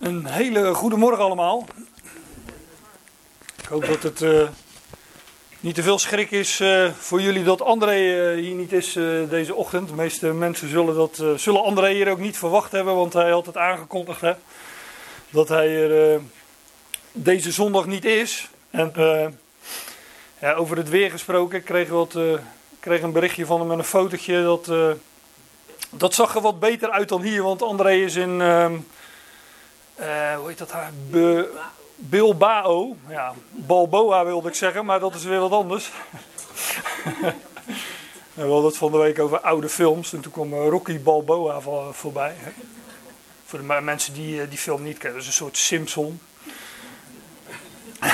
Een hele goede morgen allemaal. Ik hoop dat het uh, niet te veel schrik is uh, voor jullie dat André uh, hier niet is deze ochtend. De meeste mensen zullen, dat, zullen André hier ook niet verwacht hebben, want hij had het aangekondigd hè, dat hij er deze zondag niet is. En ja, over het weer gesproken, ik kreeg, wat, kreeg een berichtje van hem met een fotootje. Dat, dat zag er wat beter uit dan hier, want André is in ehm, uh, hoe heet dat haar? Bilbao. Ja, Balboa wilde ik zeggen, maar dat is weer wat anders. we hadden het van de week over oude films en toen kwam eh, Rocky Balboa voorbij. Voor de mensen die eh, die film niet kennen, dat is een soort Simpson.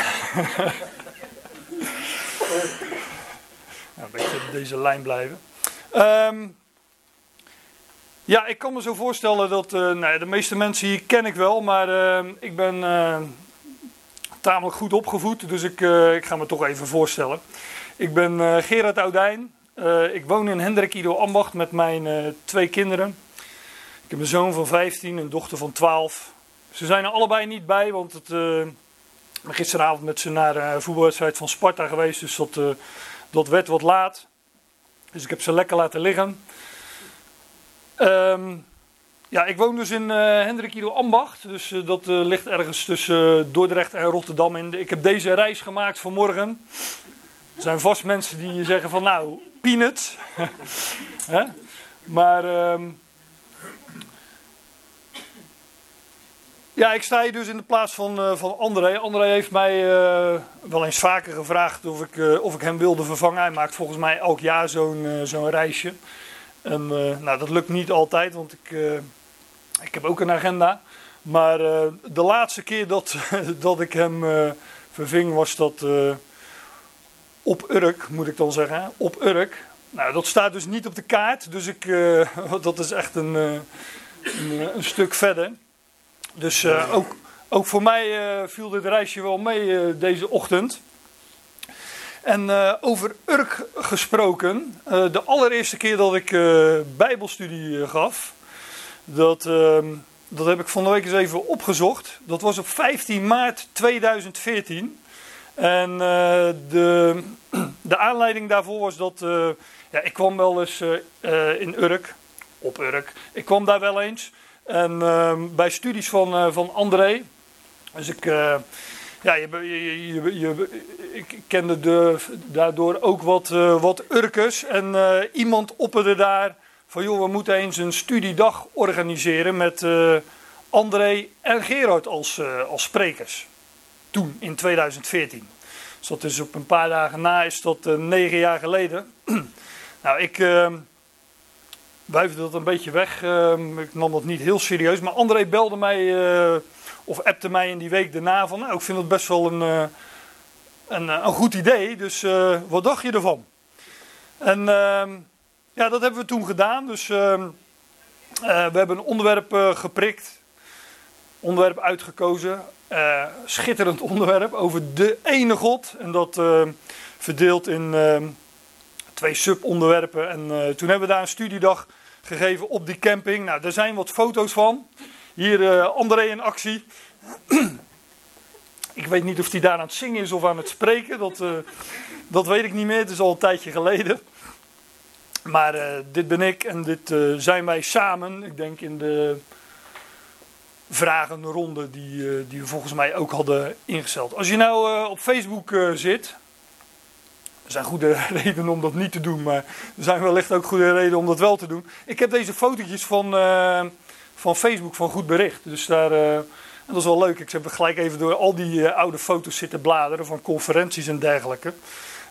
een beetje op deze lijn blijven. Um, ja, ik kan me zo voorstellen dat uh, nou, de meeste mensen hier ken ik wel, maar uh, ik ben uh, tamelijk goed opgevoed, dus ik, ik ga me toch even voorstellen. Ik ben Gerard Oudijn. ik woon in Hendrik Ido Ambacht met mijn twee kinderen. Ik heb een zoon van 15 en een dochter van 12. Ze zijn er allebei niet bij, want het, gisteravond met ze naar een voetbalwedstrijd van Sparta geweest, dus dat, dat werd wat laat. Dus ik heb ze lekker laten liggen. Um, ja, ik woon dus in uh, Hendrik Ido Ambacht. Dus uh, dat uh, ligt ergens tussen Dordrecht en Rotterdam. In. Ik heb deze reis gemaakt vanmorgen. Er zijn vast mensen die zeggen van nou, peanuts. maar um, ja, ik sta hier dus in de plaats van, van André. André heeft mij wel eens vaker gevraagd of ik, of ik hem wilde vervangen. Hij maakt volgens mij elk jaar zo'n zo'n reisje. En uh, nou, dat lukt niet altijd, want ik, uh, ik heb ook een agenda. Maar uh, de laatste keer dat, dat ik hem verving was dat op Urk, moet ik dan zeggen. Op Urk. Nou, dat staat dus niet op de kaart, dus ik, dat is echt een, een, een, stuk verder. Dus ook, ook voor mij viel dit reisje wel mee deze ochtend. En uh, over Urk gesproken, uh, de allereerste keer dat ik uh, Bijbelstudie gaf, dat, ehm, dat heb ik van de week eens even opgezocht. Dat was op 15 maart 2014. En de, de aanleiding daarvoor was dat ja, ik kwam wel eens in Urk, op Urk, ik kwam daar wel eens. En ehm, bij studies van, van André, dus ik ja, je, je, je, ik kende de, daardoor ook wat, uh, wat Urkers. En uh, iemand opperde daar van, joh, we moeten eens een studiedag organiseren met uh, André en Gerard als, als sprekers. Toen, in 2014. Dus dat is op een paar dagen na, is dat negen jaar geleden. nou, ik wuifde dat een beetje weg. ik nam dat niet heel serieus. Maar André belde mij of appte mij in die week daarna van, nou, ik vind het best wel een, uh, een, een, goed idee, dus uh, wat dacht je ervan? En uh, ja, dat hebben we toen gedaan. Dus ehm, eh, we hebben een onderwerp geprikt, onderwerp uitgekozen. schitterend onderwerp over de ene God. En dat verdeeld in ehm, twee subonderwerpen. En toen hebben we daar een studiedag gegeven op die camping. Nou, daar zijn wat foto's van. Hier uh, André in actie. ik weet niet of hij daar aan het zingen is of aan het spreken. Dat, uh, dat weet ik niet meer. Het is al een tijdje geleden. Maar uh, dit ben ik en dit zijn wij samen. Ik denk in de vragenronde die, die we volgens mij ook hadden ingesteld. Als je nou op Facebook zit. Er zijn goede redenen om dat niet te doen, maar er zijn wellicht ook goede redenen om dat wel te doen. Ik heb deze fotootjes van van Facebook van Goed Bericht. Dus daar, uh, dat is wel leuk. Ik heb gelijk even door al die uh, oude foto's zitten bladeren van conferenties en dergelijke.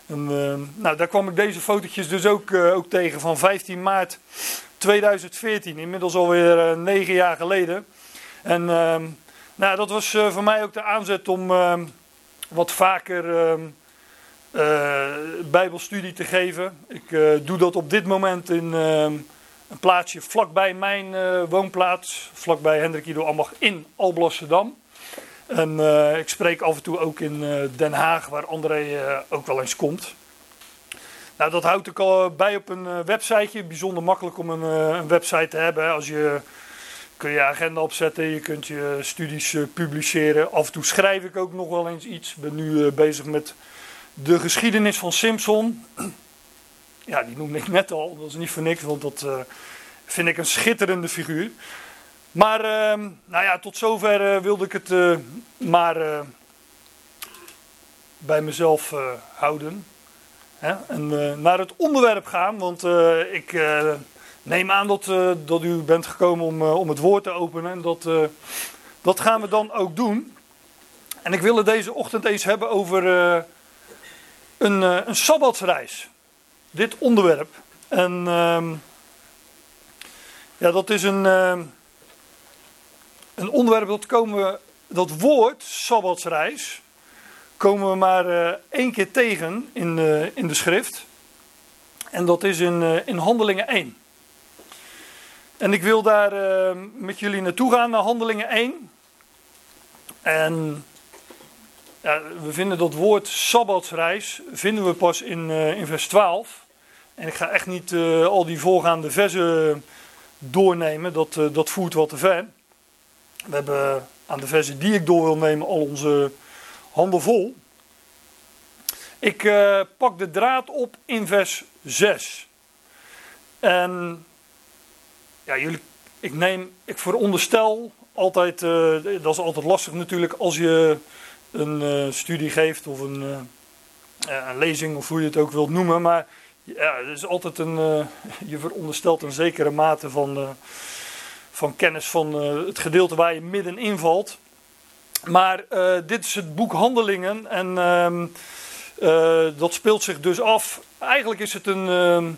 En, uh, nou, daar kwam ik deze fotootjes dus ook, ook tegen van 15 maart 2014. Inmiddels alweer negen jaar geleden. En ehm, nou, dat was voor mij ook de aanzet om ehm, wat vaker ehm, Bijbelstudie te geven. Ik doe dat op dit moment in een plaatsje vlakbij mijn uh, woonplaats, vlakbij Hendrik Ido Ambach in Alblasserdam. En uh, ik spreek af en toe ook in uh, Den Haag, waar André ook wel eens komt. Nou, dat houd ik al bij op een websiteje. Bijzonder makkelijk om een, een website te hebben. Als je kun je agenda opzetten, je kunt je studies eh, publiceren. Af en toe schrijf ik ook nog wel eens iets. Ik ben nu bezig met de geschiedenis van Simpson. Ja, die noemde ik net al, dat is niet voor niks, want dat vind ik een schitterende figuur. Maar ehm, nou ja, tot zover wilde ik het maar bij mezelf houden. En naar het onderwerp gaan, want ik neem aan dat, dat u bent gekomen om, om het woord te openen. En dat, dat gaan we dan ook doen. En ik wil het deze ochtend eens hebben over een, een sabbatsreis. Dit onderwerp. En ehm, ja, dat is een, een onderwerp dat komen dat woord sabbatsreis komen we maar één keer tegen in, in de schrift. En dat is in, in Handelingen 1. En ik wil daar uh, met jullie naartoe gaan, naar Handelingen 1. En we vinden dat woord Sabbatsreis, vinden we pas in, uh, in vers 12. En ik ga echt niet uh, al die voorgaande versen doornemen, dat, dat voert wat te ver. We hebben aan de versen die ik door wil nemen al onze handen vol. Ik pak de draad op in vers 6. En ja, jullie, ik neem, ik veronderstel altijd, dat is altijd lastig natuurlijk als je een studie geeft of een, een, lezing of hoe je het ook wilt noemen. Maar ja, het is altijd een, je veronderstelt een zekere mate van, van kennis van het gedeelte waar je middenin valt. Maar dit is het boek Handelingen en ehm, dat speelt zich dus af. Eigenlijk is het een ehm,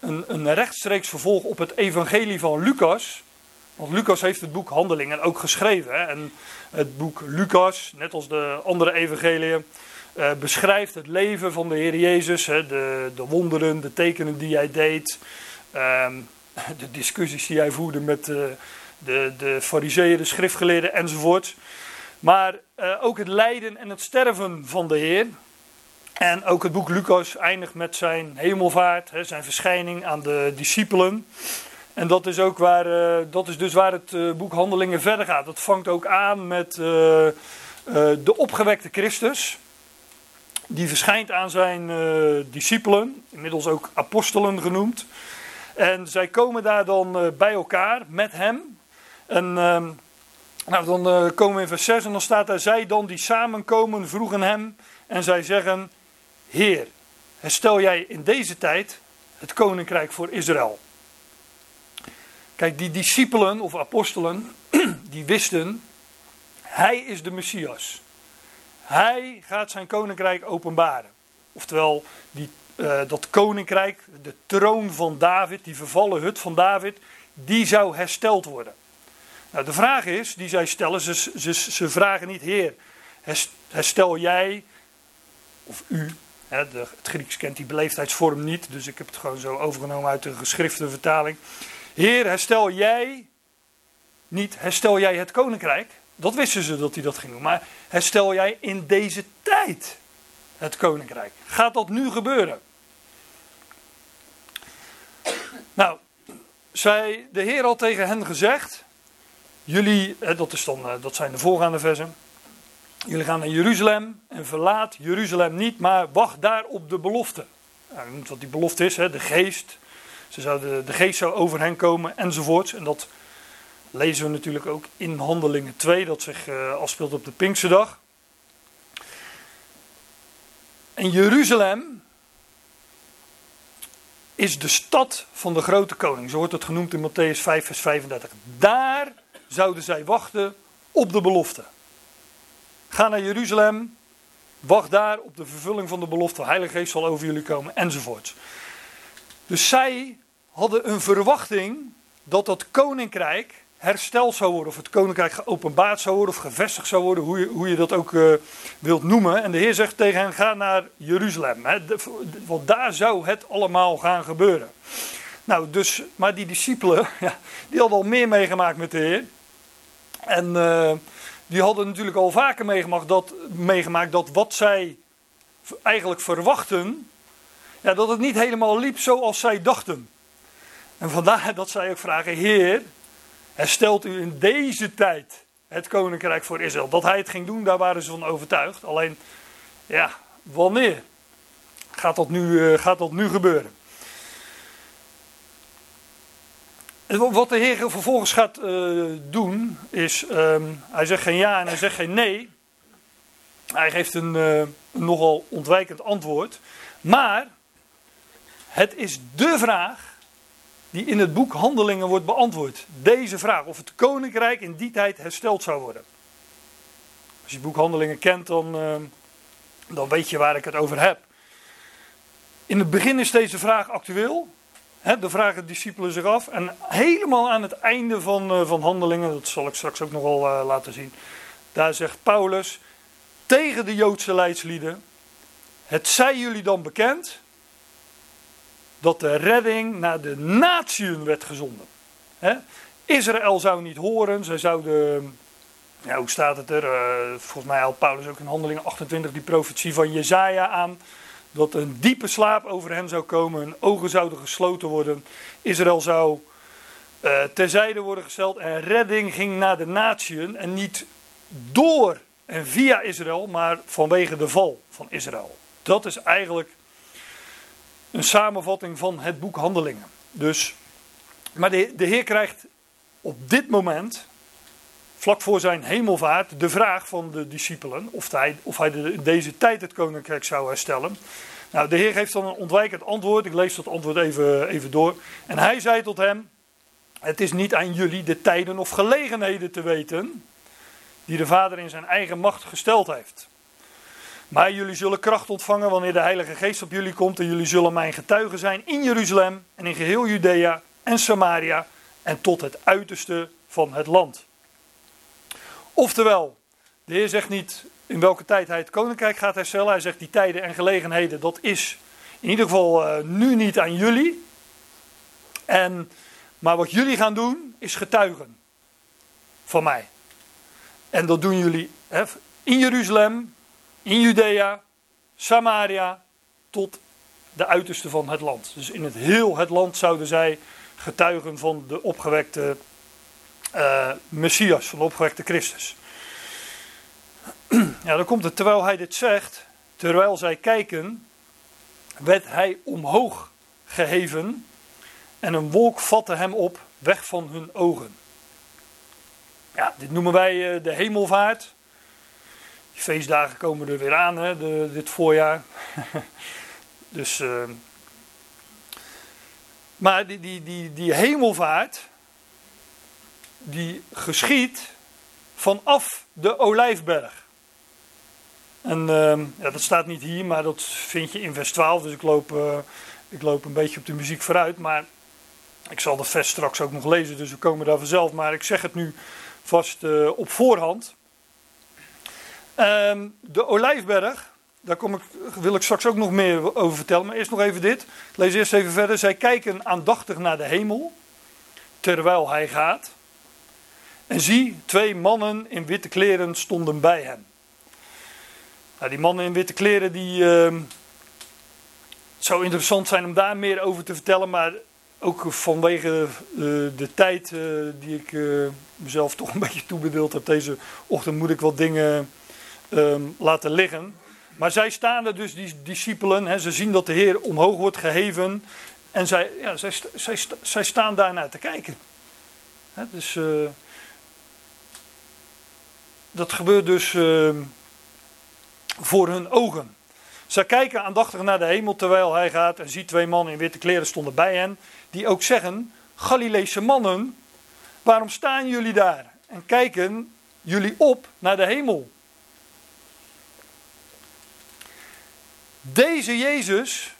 een, een rechtstreeks vervolg op het evangelie van Lucas. Want Lucas heeft het boek Handelingen ook geschreven. En het boek Lucas, net als de andere evangeliën, uh, beschrijft het leven van de Heer Jezus. Hè? De, de wonderen, de tekenen die hij deed. Uh, de discussies die hij voerde met uh, de, de fariseeën, de schriftgeleerden enzovoort. Maar uh, ook het lijden en het sterven van de Heer. En ook het boek Lucas eindigt met zijn hemelvaart, zijn verschijning aan de discipelen. En dat is, ook waar, dat is dus waar het boek Handelingen verder gaat. Dat vangt ook aan met de opgewekte Christus. Die verschijnt aan zijn discipelen, inmiddels ook apostelen genoemd. En zij komen daar dan bij elkaar met hem. En ehm, nou, dan komen we in vers 6 en dan staat er: Zij dan die samenkomen vroegen hem en zij zeggen: Heer, herstel jij in deze tijd het koninkrijk voor Israël. Kijk, die discipelen of apostelen, die wisten, hij is de Messias. Hij gaat zijn koninkrijk openbaren. Oftewel, die, uh, dat koninkrijk, de troon van David, die vervallen hut van David, die zou hersteld worden. Nou, de vraag is, die zij stellen, ze, ze, ze vragen niet, Heer, herstel jij of u de, het Grieks kent die beleefdheidsvorm niet, dus ik heb het gewoon zo overgenomen uit de geschrifte vertaling. Heer, herstel jij, niet herstel jij het koninkrijk. Dat wisten ze dat hij dat ging doen. Maar herstel jij in deze tijd het koninkrijk. Gaat dat nu gebeuren? Nou, zei de Heer al tegen hen gezegd. Jullie, dat, is dan, eh, dat zijn de voorgaande versen. Jullie gaan naar Jeruzalem en verlaat Jeruzalem niet, maar wacht daar op de belofte. Nou, wat die belofte is, de geest. Ze zouden, de geest zou over hen komen enzovoort. En dat lezen we natuurlijk ook in Handelingen 2, dat zich uh, afspeelt op de Pinksterdag. En Jeruzalem is de stad van de grote koning. Zo wordt het genoemd in Matthäus 5, vers 35. Daar zouden zij wachten op de belofte. Ga naar Jeruzalem. Wacht daar op de vervulling van de belofte. De Heilige Geest zal over jullie komen. Enzovoort. Dus zij hadden een verwachting dat dat koninkrijk hersteld zou worden. Of het koninkrijk geopenbaard zou worden. Of gevestigd zou worden. Hoe je, hoe je dat ook uh, wilt noemen. En de Heer zegt tegen hen: ga naar Jeruzalem. Hè, want daar zou het allemaal gaan gebeuren. Nou, dus, maar die discipelen, ja, die hadden al meer meegemaakt met de Heer. En. Uh, die hadden natuurlijk al vaker meegemaakt dat, meegemaakt dat wat zij eigenlijk verwachten, ja, dat het niet helemaal liep zoals zij dachten. En vandaar dat zij ook vragen, Heer, herstelt u in deze tijd het koninkrijk voor Israël. Dat hij het ging doen, daar waren ze van overtuigd. Alleen, ja, wanneer gaat dat nu, uh, gaat dat nu gebeuren? Wat de Heer vervolgens gaat uh, doen, is, um, hij zegt geen ja en hij zegt geen nee. Hij geeft een, uh, een nogal ontwijkend antwoord. Maar het is de vraag die in het boek Handelingen wordt beantwoord. Deze vraag, of het koninkrijk in die tijd hersteld zou worden. Als je het boek Handelingen kent, dan, uh, dan weet je waar ik het over heb. In het begin is deze vraag actueel. He, de vragen de discipelen zich af. En helemaal aan het einde van, uh, van Handelingen, dat zal ik straks ook nog wel uh, laten zien. Daar zegt Paulus tegen de Joodse leidslieden: Het zij jullie dan bekend dat de redding naar de natieën werd gezonden. Israël zou niet horen, zij zouden, ja, hoe staat het er? Uh, volgens mij haalt Paulus ook in Handelingen 28 die profetie van Jezaja aan. Dat een diepe slaap over hen zou komen, hun ogen zouden gesloten worden. Israël zou uh, terzijde worden gesteld en redding ging naar de natieën. En niet door en via Israël, maar vanwege de val van Israël. Dat is eigenlijk een samenvatting van het boek Handelingen. Dus, maar de, de Heer krijgt op dit moment, vlak voor zijn hemelvaart, de vraag van de discipelen of hij, of hij in deze tijd het koninkrijk zou herstellen. Nou, de Heer geeft dan een ontwijkend antwoord. Ik lees dat antwoord even, even door. En hij zei tot hem: Het is niet aan jullie de tijden of gelegenheden te weten die de Vader in zijn eigen macht gesteld heeft. Maar jullie zullen kracht ontvangen wanneer de Heilige Geest op jullie komt. En jullie zullen mijn getuigen zijn in Jeruzalem en in geheel Judea en Samaria en tot het uiterste van het land. Oftewel, de Heer zegt niet in welke tijd hij het koninkrijk gaat herstellen. Hij zegt die tijden en gelegenheden, dat is in ieder geval uh, nu niet aan jullie. En, maar wat jullie gaan doen, is getuigen van mij. En dat doen jullie hè, in Jeruzalem, in Judea, Samaria, tot de uiterste van het land. Dus in het heel het land zouden zij getuigen van de opgewekte uh, Messias, van de opgewekte Christus. Ja, dan komt het, terwijl hij dit zegt, terwijl zij kijken, werd hij omhoog geheven en een wolk vatte hem op, weg van hun ogen. Ja, dit noemen wij uh, de hemelvaart. Feestdagen komen er weer aan, hè, de, dit voorjaar. dus, uh, maar die, die, die, die hemelvaart, die geschiet vanaf de Olijfberg. En uh, ja, dat staat niet hier, maar dat vind je in vers 12. Dus ik loop, uh, ik loop een beetje op de muziek vooruit. Maar ik zal de vers straks ook nog lezen, dus we komen daar vanzelf. Maar ik zeg het nu vast uh, op voorhand. Um, de Olijfberg, daar kom ik, wil ik straks ook nog meer over vertellen. Maar eerst nog even dit. Ik lees eerst even verder. Zij kijken aandachtig naar de hemel, terwijl hij gaat. En zie, twee mannen in witte kleren stonden bij hem. Nou, die mannen in witte kleren, die. Uh, het zou interessant zijn om daar meer over te vertellen, maar ook vanwege uh, de tijd uh, die ik uh, mezelf toch een beetje toebedeeld heb deze ochtend, moet ik wat dingen um, laten liggen. Maar zij staan er dus, die discipelen, hè, ze zien dat de Heer omhoog wordt geheven en zij, ja, zij, zij, zij staan daarnaar te kijken. Hè, dus dat gebeurt dus ehm, voor hun ogen. Zij kijken aandachtig naar de hemel terwijl hij gaat en ziet twee mannen in witte kleren stonden bij hen. Die ook zeggen, Galileese mannen, waarom staan jullie daar? En kijken jullie op naar de hemel. Deze Jezus,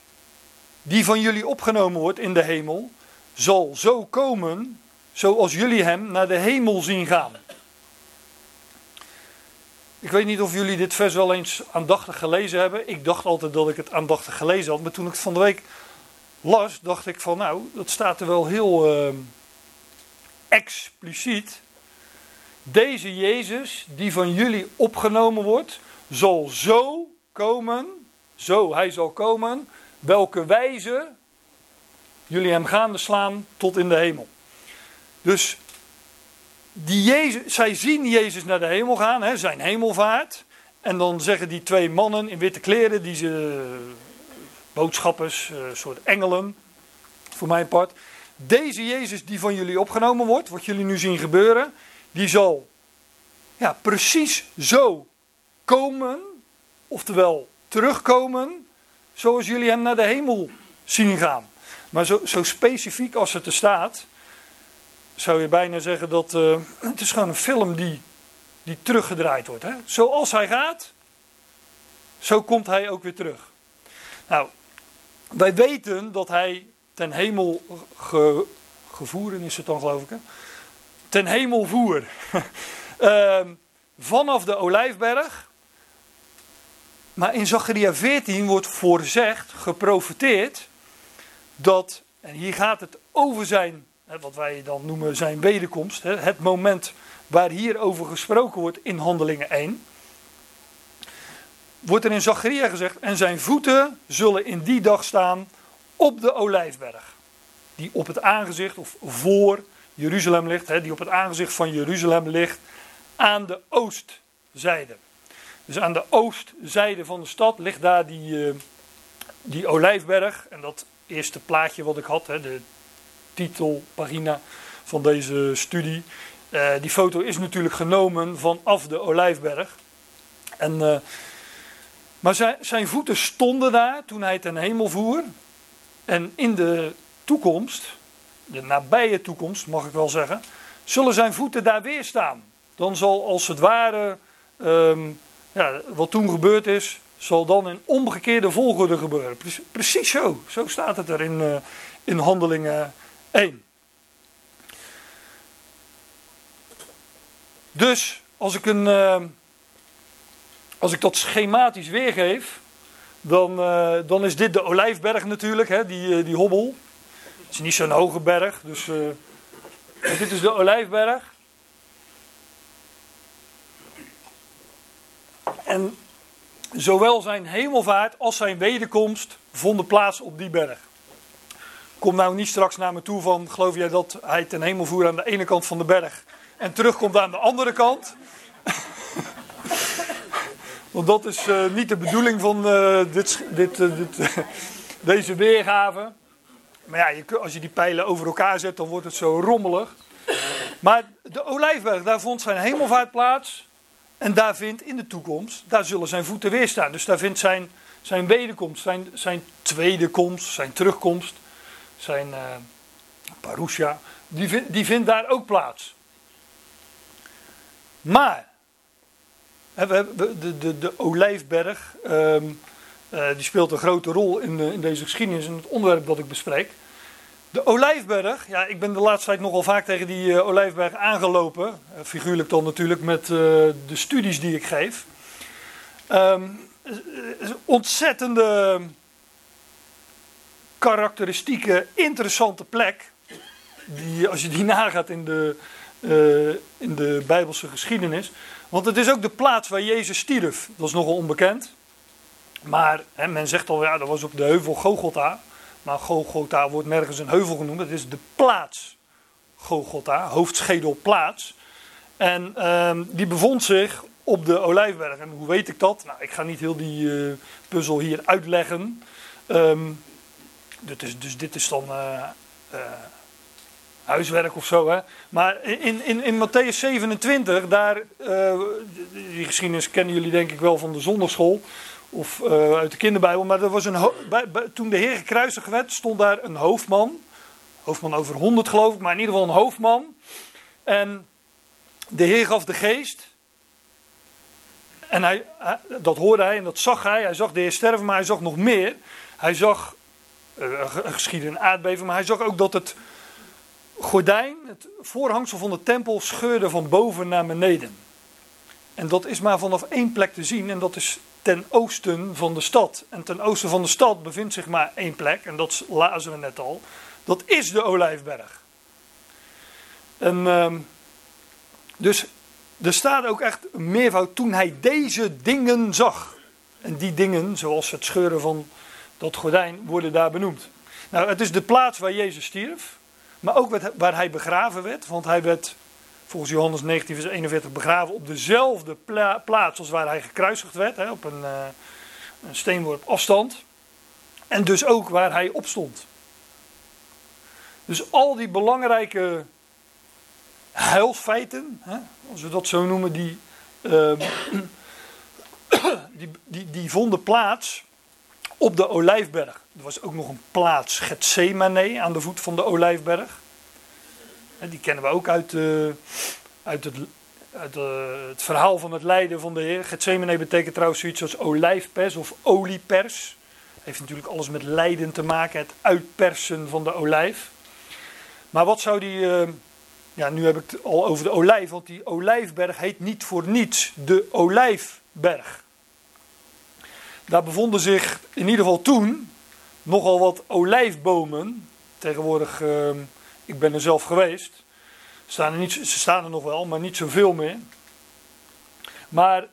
die van jullie opgenomen wordt in de hemel, zal zo komen zoals jullie hem naar de hemel zien gaan. Ik weet niet of jullie dit vers wel eens aandachtig gelezen hebben. Ik dacht altijd dat ik het aandachtig gelezen had. Maar toen ik het van de week las, dacht ik van nou, dat staat er wel heel uh, expliciet. Deze Jezus, die van jullie opgenomen wordt, zal zo komen, zo hij zal komen, welke wijze jullie hem gaande slaan tot in de hemel. Dus die Jezus, zij zien Jezus naar de hemel gaan, hè, zijn hemelvaart. En dan zeggen die twee mannen in witte kleren, die ze boodschappers, een soort engelen, voor mijn part. Deze Jezus die van jullie opgenomen wordt, wat jullie nu zien gebeuren, die zal ja, precies zo komen, oftewel terugkomen, zoals jullie hem naar de hemel zien gaan. Maar zo, zo specifiek als het er staat, zou je bijna zeggen dat uh, het is gewoon een film die, die teruggedraaid wordt. Hè? Zoals hij gaat, zo komt hij ook weer terug. Nou, wij weten dat hij ten hemel ge, gevoeren is het dan geloof ik. Hè? Ten hemel voer. uh, vanaf de Olijfberg. Maar in Zacharia 14 wordt voorzegd, geprofeteerd, dat, en hier gaat het over zijn, wat wij dan noemen zijn wederkomst, het moment waar hierover gesproken wordt in Handelingen 1, wordt er in Zacharia gezegd, en zijn voeten zullen in die dag staan op de Olijfberg, die op het aangezicht of voor Jeruzalem ligt, die op het aangezicht van Jeruzalem ligt, aan de oostzijde. Dus aan de oostzijde van de stad ligt daar die, uh, die olijfberg. En dat eerste plaatje wat ik had, hè, de titelpagina van deze studie. Uh, die foto is natuurlijk genomen vanaf de olijfberg. En, uh, maar zijn, zijn voeten stonden daar toen hij ten hemel voer. En in de toekomst, de nabije toekomst mag ik wel zeggen, zullen zijn voeten daar weer staan. Dan zal als het ware um, wat toen gebeurd is, zal dan in omgekeerde volgorde gebeuren. Precies, zo. Zo staat het er in, uh, in Handelingen 1. Dus als ik, een, uh, als ik dat schematisch weergeef, dan, uh, dan is dit de Olijfberg natuurlijk, hè, die, die hobbel. Het is niet zo'n hoge berg, dus dit is de Olijfberg. En zowel zijn hemelvaart als zijn wederkomst vonden plaats op die berg. Kom nou niet straks naar me toe van, geloof jij dat hij ten hemel voer aan de ene kant van de berg en terugkomt aan de andere kant? Want dat is uh, niet de bedoeling van uh, dit, dit, uh, dit deze weergave. Maar ja, je, als je die pijlen over elkaar zet, dan wordt het zo rommelig. Maar de Olijfberg, daar vond zijn hemelvaart plaats. En daar vindt in de toekomst, daar zullen zijn voeten weer staan. Dus daar vindt zijn, zijn wederkomst, zijn, zijn tweede komst, zijn terugkomst, zijn uh, parousia, die, die vindt daar ook plaats. Maar, de, de, de, Olijfberg, um, uh, die speelt een grote rol in, in deze geschiedenis en het onderwerp dat ik bespreek. De Olijfberg, ja, ik ben de laatste tijd nogal vaak tegen die uh, Olijfberg aangelopen. Uh, figuurlijk dan natuurlijk met uh, de studies die ik geef. Um, ontzettende karakteristieke, interessante plek. Die, als je die nagaat in de, in de Bijbelse geschiedenis. Want het is ook de plaats waar Jezus stierf. Dat is nogal onbekend. Maar men zegt al, ja, dat was op de heuvel Gogolta. Maar Golgotha wordt nergens een heuvel genoemd. Het is de plaats Golgotha, hoofdschedelplaats. En um, die bevond zich op de Olijfberg. En hoe weet ik dat? Nou, ik ga niet heel die uh, puzzel hier uitleggen. Um, dit is, dus dit is dan uh, uh, huiswerk of zo. Hè? Maar in, in, in Matthäus 27, daar, die geschiedenis kennen jullie denk ik wel van de zondagschool of uh, uit de kinderbijbel. Maar er was een toen de Heer gekruisigd werd, stond daar een hoofdman. Hoofdman over honderd geloof ik, maar in ieder geval een hoofdman. En de Heer gaf de geest. En hij, hij, dat hoorde hij en dat zag hij. Hij zag de Heer sterven, maar hij zag nog meer. Hij zag, uh, er geschiedde een aardbeving, maar hij zag ook dat het gordijn, het voorhangsel van de tempel, scheurde van boven naar beneden. En dat is maar vanaf één plek te zien en dat is ten oosten van de stad. En ten oosten van de stad bevindt zich maar één plek, en dat lazen we net al. Dat is de Olijfberg. En um, dus er staat ook echt een meervoud toen hij deze dingen zag. En die dingen, zoals het scheuren van dat gordijn, worden daar benoemd. Nou, het is de plaats waar Jezus stierf, maar ook waar hij begraven werd, want hij werd volgens Johannes 19, vers 41, begraven op dezelfde plaats als waar hij gekruisigd werd, hè, op een, uh, een steenworp afstand. En dus ook waar hij opstond. Dus al die belangrijke heilsfeiten, hè, als we dat zo noemen, die, uh, die, die, die vonden plaats op de Olijfberg. Er was ook nog een plaats, Gethsemane, aan de voet van de Olijfberg. Die kennen we ook uit, uh, uit, het, uit uh, het, verhaal van het lijden van de Heer. Gethsemane betekent trouwens zoiets als olijfpers of oliepers. Heeft natuurlijk alles met lijden te maken, het uitpersen van de olijf. Maar wat zou die. Uh, ja, nu heb ik het al over de olijf, want die olijfberg heet niet voor niets de olijfberg. Daar bevonden zich in ieder geval toen nogal wat olijfbomen. Tegenwoordig, uh, ik ben er zelf geweest. Staan er niet, ze staan er nog wel, maar niet zoveel meer. Maar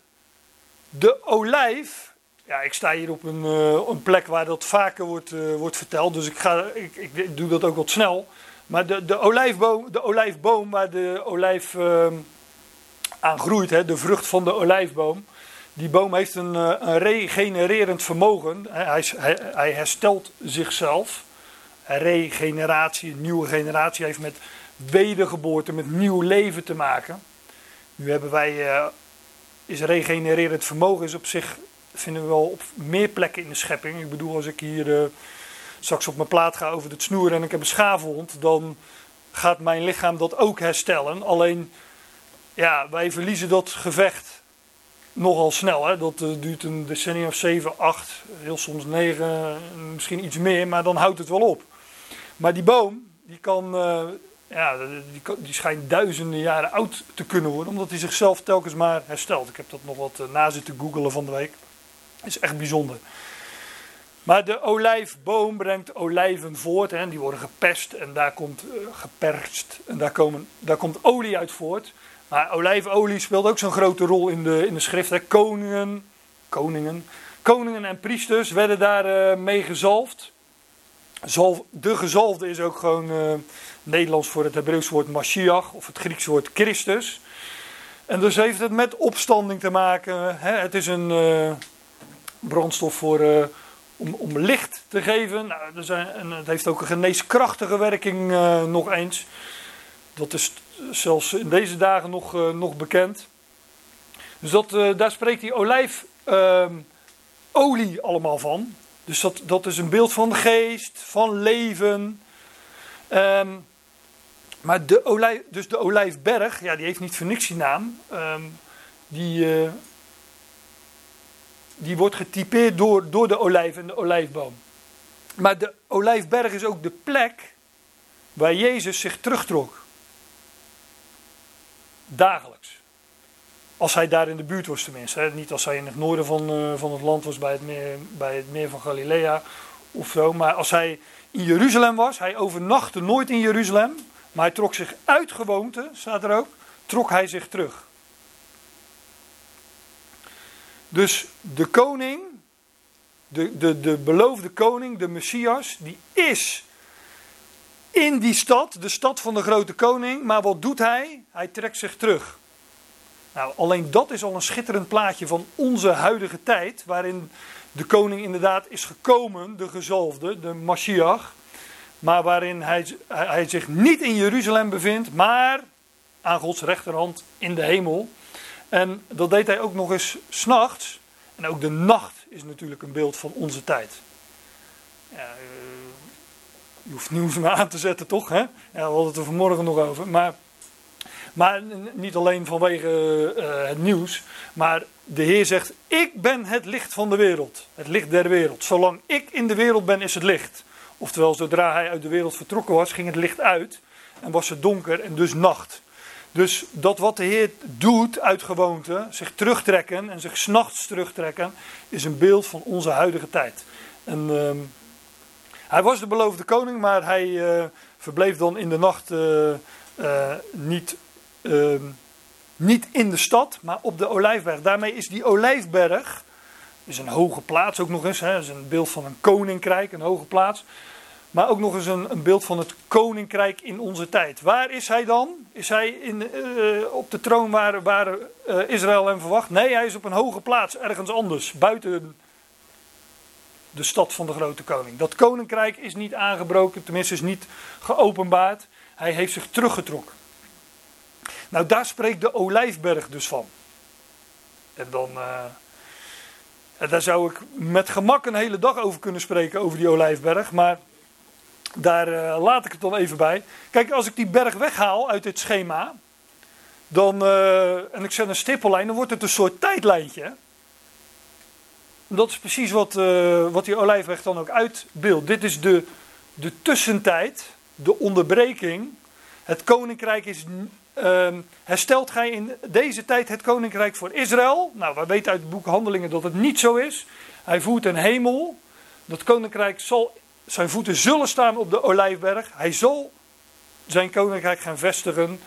de olijf, ja, ik sta hier op een, uh, een plek waar dat vaker wordt, uh, wordt verteld, dus ik, ga, ik, ik, doe dat ook wat snel. Maar de, de, olijfboom, de olijfboom waar de olijf uh, aan groeit, hè, de vrucht van de olijfboom, die boom heeft een, eh, een regenererend vermogen. Hij, hij, herstelt zichzelf. Regeneratie, een nieuwe generatie heeft met wedergeboorte, met nieuw leven te maken. Nu hebben wij, uh, is regenererend vermogen is op zich, vinden we wel op meer plekken in de schepping. Ik bedoel, als ik hier uh, straks op mijn plaat ga over het snoeren en ik heb een schaafwond, dan gaat mijn lichaam dat ook herstellen. Alleen, ja, wij verliezen dat gevecht nogal snel. Hè? Dat uh, duurt een decennium of 7, 8, heel soms 9, misschien iets meer, maar dan houdt het wel op. Maar die boom, die kan, uh, ja, die, die, schijnt duizenden jaren oud te kunnen worden, omdat hij zichzelf telkens maar herstelt. Ik heb dat nog wat uh, na zitten googelen van de week. is echt bijzonder. Maar de olijfboom brengt olijven voort. Hè, die worden gepest en daar komt geperst. En daar, komen, daar komt olie uit voort. Maar olijfolie speelt ook zo'n grote rol in de, in de schrift. Koningen, koningen, koningen en priesters werden daar mee gezalfd. De gezalfde is ook gewoon uh, Nederlands voor het Hebreeuws woord Mashiach of het Griekse woord Christus. En dus heeft het met opstanding te maken. Hè. Het is een uh, brandstof voor, om, om licht te geven. Nou, er zijn, en het heeft ook een geneeskrachtige werking nog eens. Dat is zelfs in deze dagen nog, nog bekend. Dus dat, daar spreekt die olijfolie allemaal van. Dus dat, dat is een beeld van geest, van leven. Um, maar de, dus de olijfberg, ja, die heeft niet voor niks die naam. Um, die, die wordt getypeerd door, door de olijf en de olijfboom. Maar de olijfberg is ook de plek waar Jezus zich terugtrok dagelijks. Als hij daar in de buurt was tenminste. Niet als hij in het noorden van, uh, van het land was bij het, meer, bij het meer van Galilea of zo. Maar als hij in Jeruzalem was, hij overnachtte nooit in Jeruzalem. Maar hij trok zich uit gewoonte, staat er ook, trok hij zich terug. Dus de koning, de, de, de beloofde koning, de Messias, die is in die stad, de stad van de grote koning. Maar wat doet hij? Hij trekt zich terug. Nou, alleen dat is al een schitterend plaatje van onze huidige tijd, waarin de koning inderdaad is gekomen, de gezalfde, de Mashiach, maar waarin hij, hij zich niet in Jeruzalem bevindt, maar aan Gods rechterhand in de hemel. En dat deed hij ook nog eens s'nachts. En ook de nacht is natuurlijk een beeld van onze tijd. Ja, eh, je hoeft nieuws maar aan te zetten, toch? Hè? Ja, we hadden het er vanmorgen nog over. Maar, maar niet alleen vanwege uh, het nieuws. Maar de Heer zegt: Ik ben het licht van de wereld. Het licht der wereld. Zolang ik in de wereld ben, is het licht. Oftewel, zodra hij uit de wereld vertrokken was, ging het licht uit. En was het donker en dus nacht. Dus dat wat de Heer doet uit gewoonte, zich terugtrekken en zich s'nachts terugtrekken, is een beeld van onze huidige tijd. Uh, hij was de beloofde koning, maar hij uh, verbleef dan in de nacht uh, niet, ehm, niet in de stad, maar op de Olijfberg. Daarmee is die Olijfberg, is een hoge plaats ook nog eens, hè, is een beeld van een koninkrijk, een hoge plaats. maar ook nog eens een, een beeld van het koninkrijk in onze tijd. Waar is hij dan? Is hij in, eh, op de troon waar, uh, Israël hem verwacht? Nee, hij is op een hoge plaats, ergens anders, buiten de stad van de grote koning. Dat koninkrijk is niet aangebroken, tenminste is niet geopenbaard. Hij heeft zich teruggetrokken. Nou, daar spreekt de olijfberg dus van. En dan. Uh, en daar zou ik met gemak een hele dag over kunnen spreken, over die olijfberg. Maar daar uh, laat ik het dan even bij. Kijk, als ik die berg weghaal uit dit schema. Dan, uh, en ik zet een stippellijn, dan wordt het een soort tijdlijntje. Dat is precies wat, wat die olijfberg dan ook uitbeeldt. Dit is de, de tussentijd, de onderbreking. Het koninkrijk is Uh, herstelt gij in deze tijd het koninkrijk voor Israël? Nou, wij weten uit het boek Handelingen dat het niet zo is. Hij voert een hemel. Dat koninkrijk zal, zijn voeten zullen staan op de olijfberg. Hij zal zijn koninkrijk gaan vestigen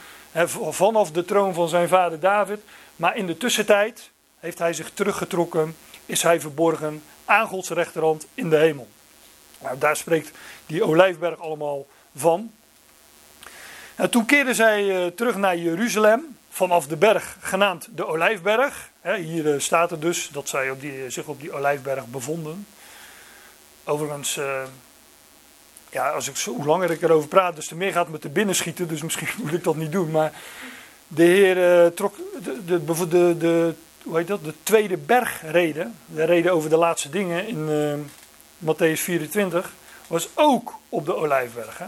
vanaf de troon van zijn vader David. Maar in de tussentijd heeft hij zich teruggetrokken, is hij verborgen aan Gods rechterhand in de hemel. Nou, daar spreekt die olijfberg allemaal van. En toen keerden zij uh, terug naar Jeruzalem, vanaf de berg genaamd de Olijfberg. hier uh, staat er dus dat zij op die, zich op die Olijfberg bevonden. Overigens, uh, ja, als ik, hoe langer ik erover praat, dus te meer gaat me te binnen schieten. Dus misschien moet ik dat niet doen. Maar de Heer trok de, de, de, de, heet dat? de tweede bergrede, de reden over de laatste dingen in Matthäus 24, was ook op de Olijfberg. Hè?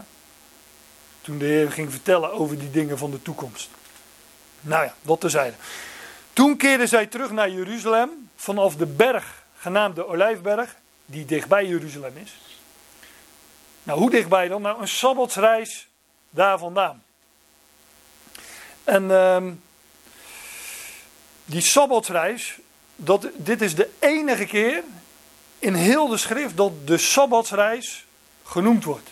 Toen de Heer ging vertellen over die dingen van de toekomst. Nou ja, dat tezijde. Toen keerden zij terug naar Jeruzalem vanaf de berg genaamd de Olijfberg, die dichtbij Jeruzalem is. Nou, hoe dichtbij dan? Nou, een sabbatsreis daar vandaan. En uh, die sabbatsreis, dat, dit is de enige keer in heel de schrift dat de sabbatsreis genoemd wordt.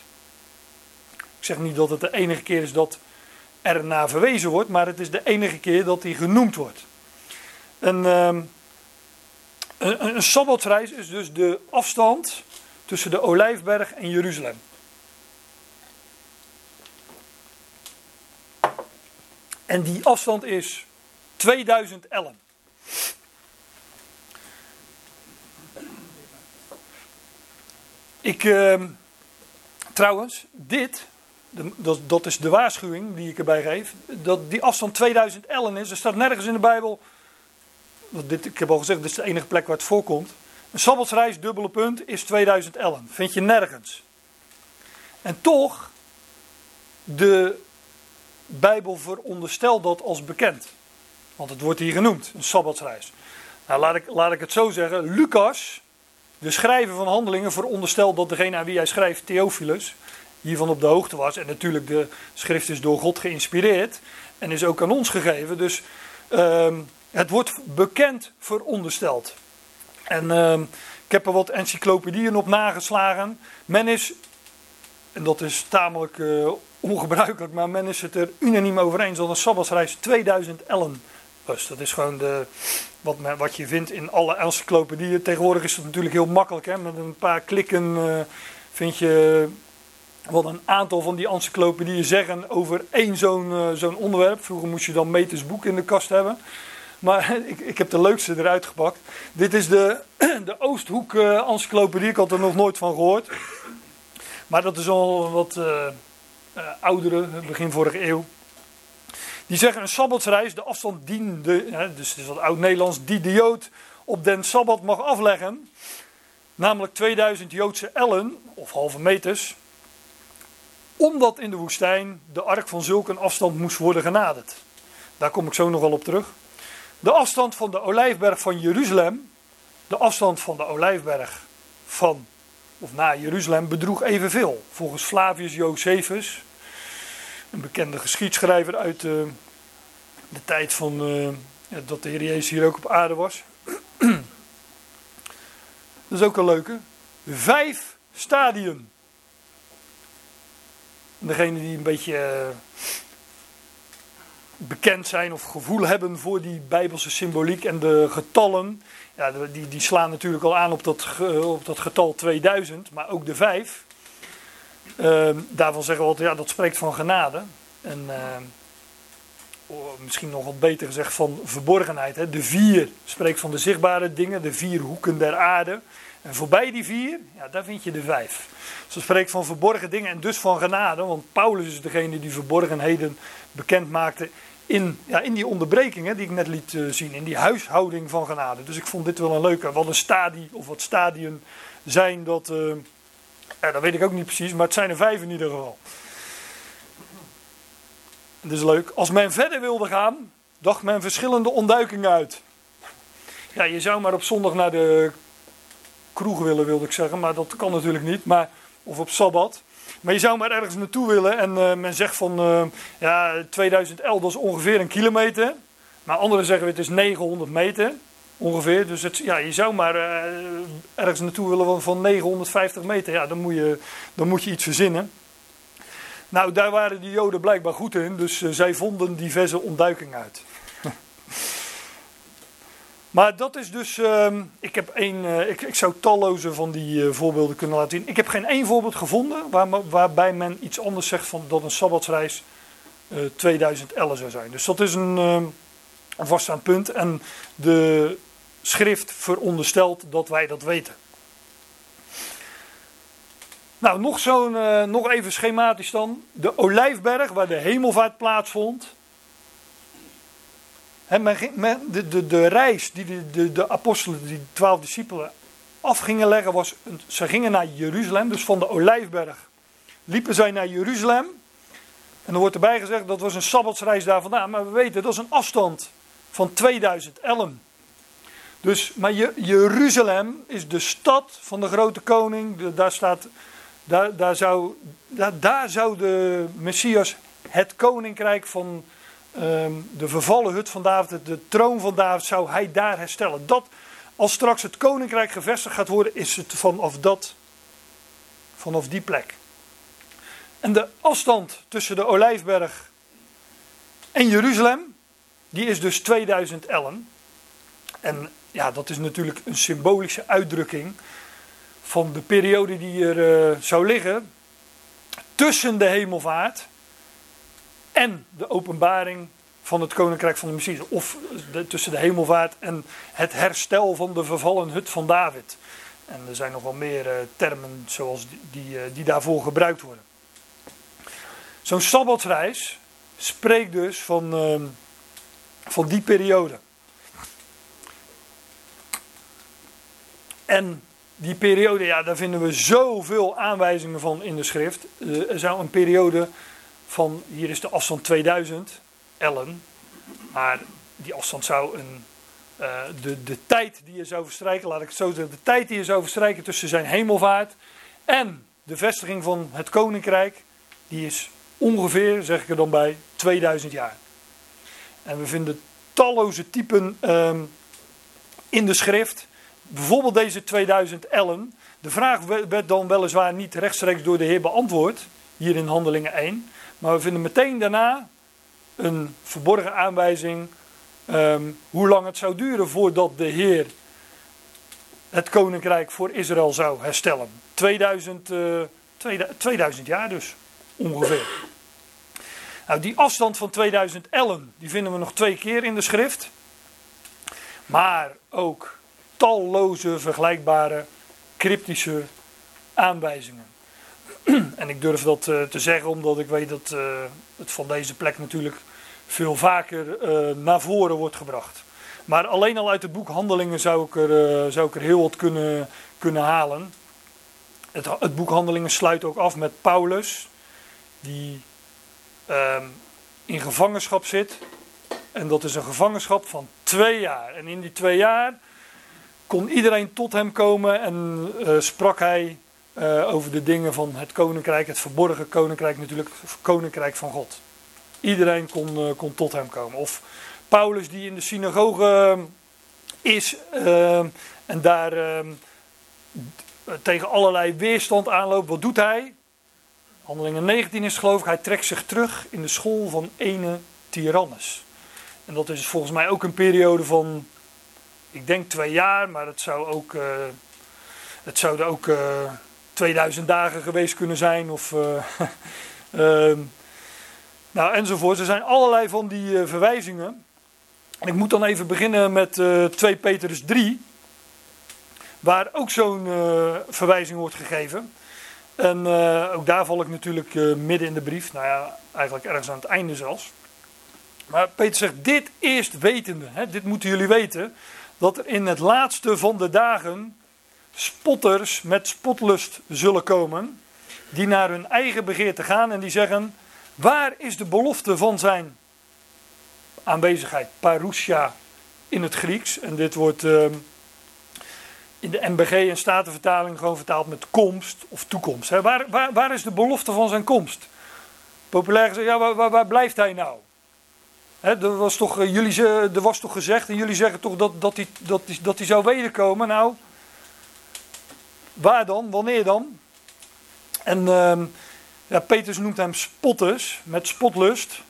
Ik zeg niet dat het de enige keer is dat er naar verwezen wordt, maar het is de enige keer dat hij genoemd wordt. Een, um, een, een sabbatsreis is dus de afstand tussen de Olijfberg en Jeruzalem. En die afstand is 2000 ellen. Ik, uh, trouwens, dit dat, dat, is de waarschuwing die ik erbij geef, dat die afstand 2000 ellen is. Er staat nergens in de Bijbel, dit, ik heb al gezegd, dit is de enige plek waar het voorkomt. Een sabbatsreis, dubbele punt, is 2000 ellen. Vind je nergens. En toch, de Bijbel veronderstelt dat als bekend. Want het wordt hier genoemd, een sabbatsreis. Nou, laat ik, laat ik het zo zeggen. Lucas, de schrijver van handelingen, veronderstelt dat degene aan wie hij schrijft, Theophilus, hiervan op de hoogte was. En natuurlijk, de schrift is door God geïnspireerd en is ook aan ons gegeven. Dus uh, het wordt bekend verondersteld. En uh, ik heb er wat encyclopedieën op nageslagen. Men is, en dat is tamelijk uh, ongebruikelijk, maar men is het er unaniem over eens dat een sabbatsreis 2000 ellen was. Dat is gewoon de, wat, wat je vindt in alle encyclopedieën. Tegenwoordig is het natuurlijk heel makkelijk. Hè? Met een paar klikken uh, vind je wat een aantal van die encyclopedieën zeggen over één zo'n uh, zo'n onderwerp. Vroeger moest je dan meters boek in de kast hebben. Maar ik, ik heb de leukste eruit gepakt. Dit is de, de Oosthoek uh, encyclopedie. Ik had er nog nooit van gehoord. Maar dat is al wat uh, oudere, begin vorige eeuw. Die zeggen een sabbatsreis, de afstand diende, dus het is wat oud-Nederlands, die de Jood op den sabbat mag afleggen. Namelijk 2000 Joodse ellen, of halve meters omdat in de woestijn de ark van zulke afstand moest worden genaderd. Daar kom ik zo nog wel op terug. De afstand van de olijfberg van Jeruzalem, de afstand van de olijfberg van of naar Jeruzalem bedroeg evenveel. Volgens Flavius Josephus, een bekende geschiedschrijver uit de, eh, de tijd van uh, dat de Heer Jezus hier ook op aarde was. dat is ook een leuke. Vijf stadien degene die een beetje eh, bekend zijn of gevoel hebben voor die bijbelse symboliek en de getallen, ja, die, die slaan natuurlijk al aan op dat, op dat getal 2000, maar ook de 5. Ehm, daarvan zeggen we altijd, ja, dat spreekt van genade. En ehm, oh, misschien nog wat beter gezegd van verborgenheid. Hè. De vier spreekt van de zichtbare dingen, de vier hoeken der aarde. En voorbij die vier, ja, daar vind je de vijf. Ze spreekt van verborgen dingen en dus van genade. Want Paulus is degene die verborgenheden bekend maakte in, ja, in die onderbrekingen die ik net liet uh, zien. In die huishouding van genade. Dus ik vond dit wel een leuke. Wat een stadie of wat stadium zijn dat... Uh, ja, dat weet ik ook niet precies, maar het zijn er vijf in ieder geval. Dat is leuk. Als men verder wilde gaan, dacht men verschillende ontduikingen uit. Ja, je zou maar op zondag naar de kroeg willen, wilde ik zeggen, maar dat kan natuurlijk niet. Maar, of op sabbat. Maar je zou maar ergens naartoe willen en uh, men zegt van uh, ja, 2011 dat ongeveer een kilometer. Maar anderen zeggen het is 900 meter ongeveer. Dus het, ja, je zou maar uh, ergens naartoe willen van 950 meter. Ja, dan moet je, dan moet je iets verzinnen. Nou, daar waren die Joden blijkbaar goed in, dus zij vonden diverse ontduikingen uit. Maar dat is dus, uh, ik, heb één, uh, ik, ik, zou talloze van die uh, voorbeelden kunnen laten zien. Ik heb geen één voorbeeld gevonden waar, waarbij men iets anders zegt van dat een sabbatsreis 2011 zou zijn. Dus dat is een, ehm, een vaststaand punt. En de schrift veronderstelt dat wij dat weten. Nou, nog, zo'n, nog even schematisch dan. De Olijfberg, waar de hemelvaart plaatsvond de, de, de reis die de, de, de apostelen, die twaalf discipelen, af gingen leggen was, ze gingen naar Jeruzalem, dus van de Olijfberg liepen zij naar Jeruzalem. En er wordt erbij gezegd dat was een sabbatsreis daar vandaan, maar we weten dat is een afstand van 2000 ellen. Dus, maar Jeruzalem is de stad van de grote koning, daar staat, daar, daar, zou, daar, daar zou de Messias het koninkrijk van Ehm, de vervallen hut van David, de troon van David, zou hij daar herstellen. Dat, als straks het koninkrijk gevestigd gaat worden, is het vanaf dat, vanaf die plek. En de afstand tussen de Olijfberg en Jeruzalem, die is dus 2000 ellen. En ja, dat is natuurlijk een symbolische uitdrukking van de periode die er uh, zou liggen tussen de hemelvaart en de openbaring van het koninkrijk van de Messias. Of tussen de hemelvaart en het herstel van de vervallen hut van David. En er zijn nog wel meer uh, termen zoals die, die, uh, die, daarvoor gebruikt worden. Zo'n sabbatsreis spreekt dus van, uh, van die periode. En die periode, ja, daar vinden we zoveel aanwijzingen van in de schrift. Eh, er zou een periode van, hier is de afstand 2000 ellen, maar die afstand zou een, uh, de, de tijd die je zou verstrijken, laat ik het zo zeggen, de tijd die je zou verstrijken tussen zijn hemelvaart en de vestiging van het koninkrijk, die is ongeveer, zeg ik er dan bij, 2000 jaar. En we vinden talloze typen um, in de schrift, bijvoorbeeld deze 2000 ellen. De vraag werd dan weliswaar niet rechtstreeks door de Heer beantwoord, hier in Handelingen 1. Maar we vinden meteen daarna een verborgen aanwijzing um, hoe lang het zou duren voordat de Heer het koninkrijk voor Israël zou herstellen. 2000, uh, 2000 jaar dus, ongeveer. Nou, die afstand van 2000 ellen, die vinden we nog twee keer in de schrift. Maar ook talloze vergelijkbare cryptische aanwijzingen. en ik durf dat uh, te zeggen omdat ik weet dat uh, het van deze plek natuurlijk veel vaker uh, naar voren wordt gebracht. Maar alleen al uit het boek Handelingen zou ik er, zou ik er heel wat kunnen, kunnen halen. Het, het, boek Handelingen sluit ook af met Paulus, die ehm, in gevangenschap zit. En dat is een gevangenschap van twee jaar. En in die twee jaar kon iedereen tot hem komen en sprak hij uh, over de dingen van het koninkrijk, het verborgen koninkrijk natuurlijk, het koninkrijk van God. Iedereen kon, uh, kon tot hem komen. Of Paulus die in de synagoge uh, is en daar tegen allerlei weerstand aanloopt. Wat doet hij? Handelingen 19 is geloof ik, hij trekt zich terug in de school van ene Tyrannus. En dat is volgens mij ook een periode van, ik denk twee jaar, maar het zou ook, het zouden ook 2000 dagen geweest kunnen zijn. Of, uh, nou, enzovoort. Er zijn allerlei van die verwijzingen. En ik moet dan even beginnen met 2 Petrus 3. Waar ook zo'n verwijzing wordt gegeven. En ook daar val ik natuurlijk midden in de brief. Nou ja, eigenlijk ergens aan het einde zelfs. Maar Peter zegt, dit eerst wetende, hè, dit moeten jullie weten, dat er in het laatste van de dagen spotters met spotlust zullen komen, die naar hun eigen begeerte gaan en die zeggen, waar is de belofte van zijn aanwezigheid? Parousia in het Grieks. En dit wordt ehm, in de MBG en Statenvertaling gewoon vertaald met komst of toekomst. Hè. Waar, waar, waar is de belofte van zijn komst? Populair gezegd, ja, waar, waar, blijft hij nou? er, was toch, eh, jullie, er was toch gezegd, en jullie zeggen toch dat, dat, hij, dat, hij, dat zou wederkomen. Nou, waar dan? Wanneer dan? En uh, ja, Petrus noemt hem spotters, met spotlust.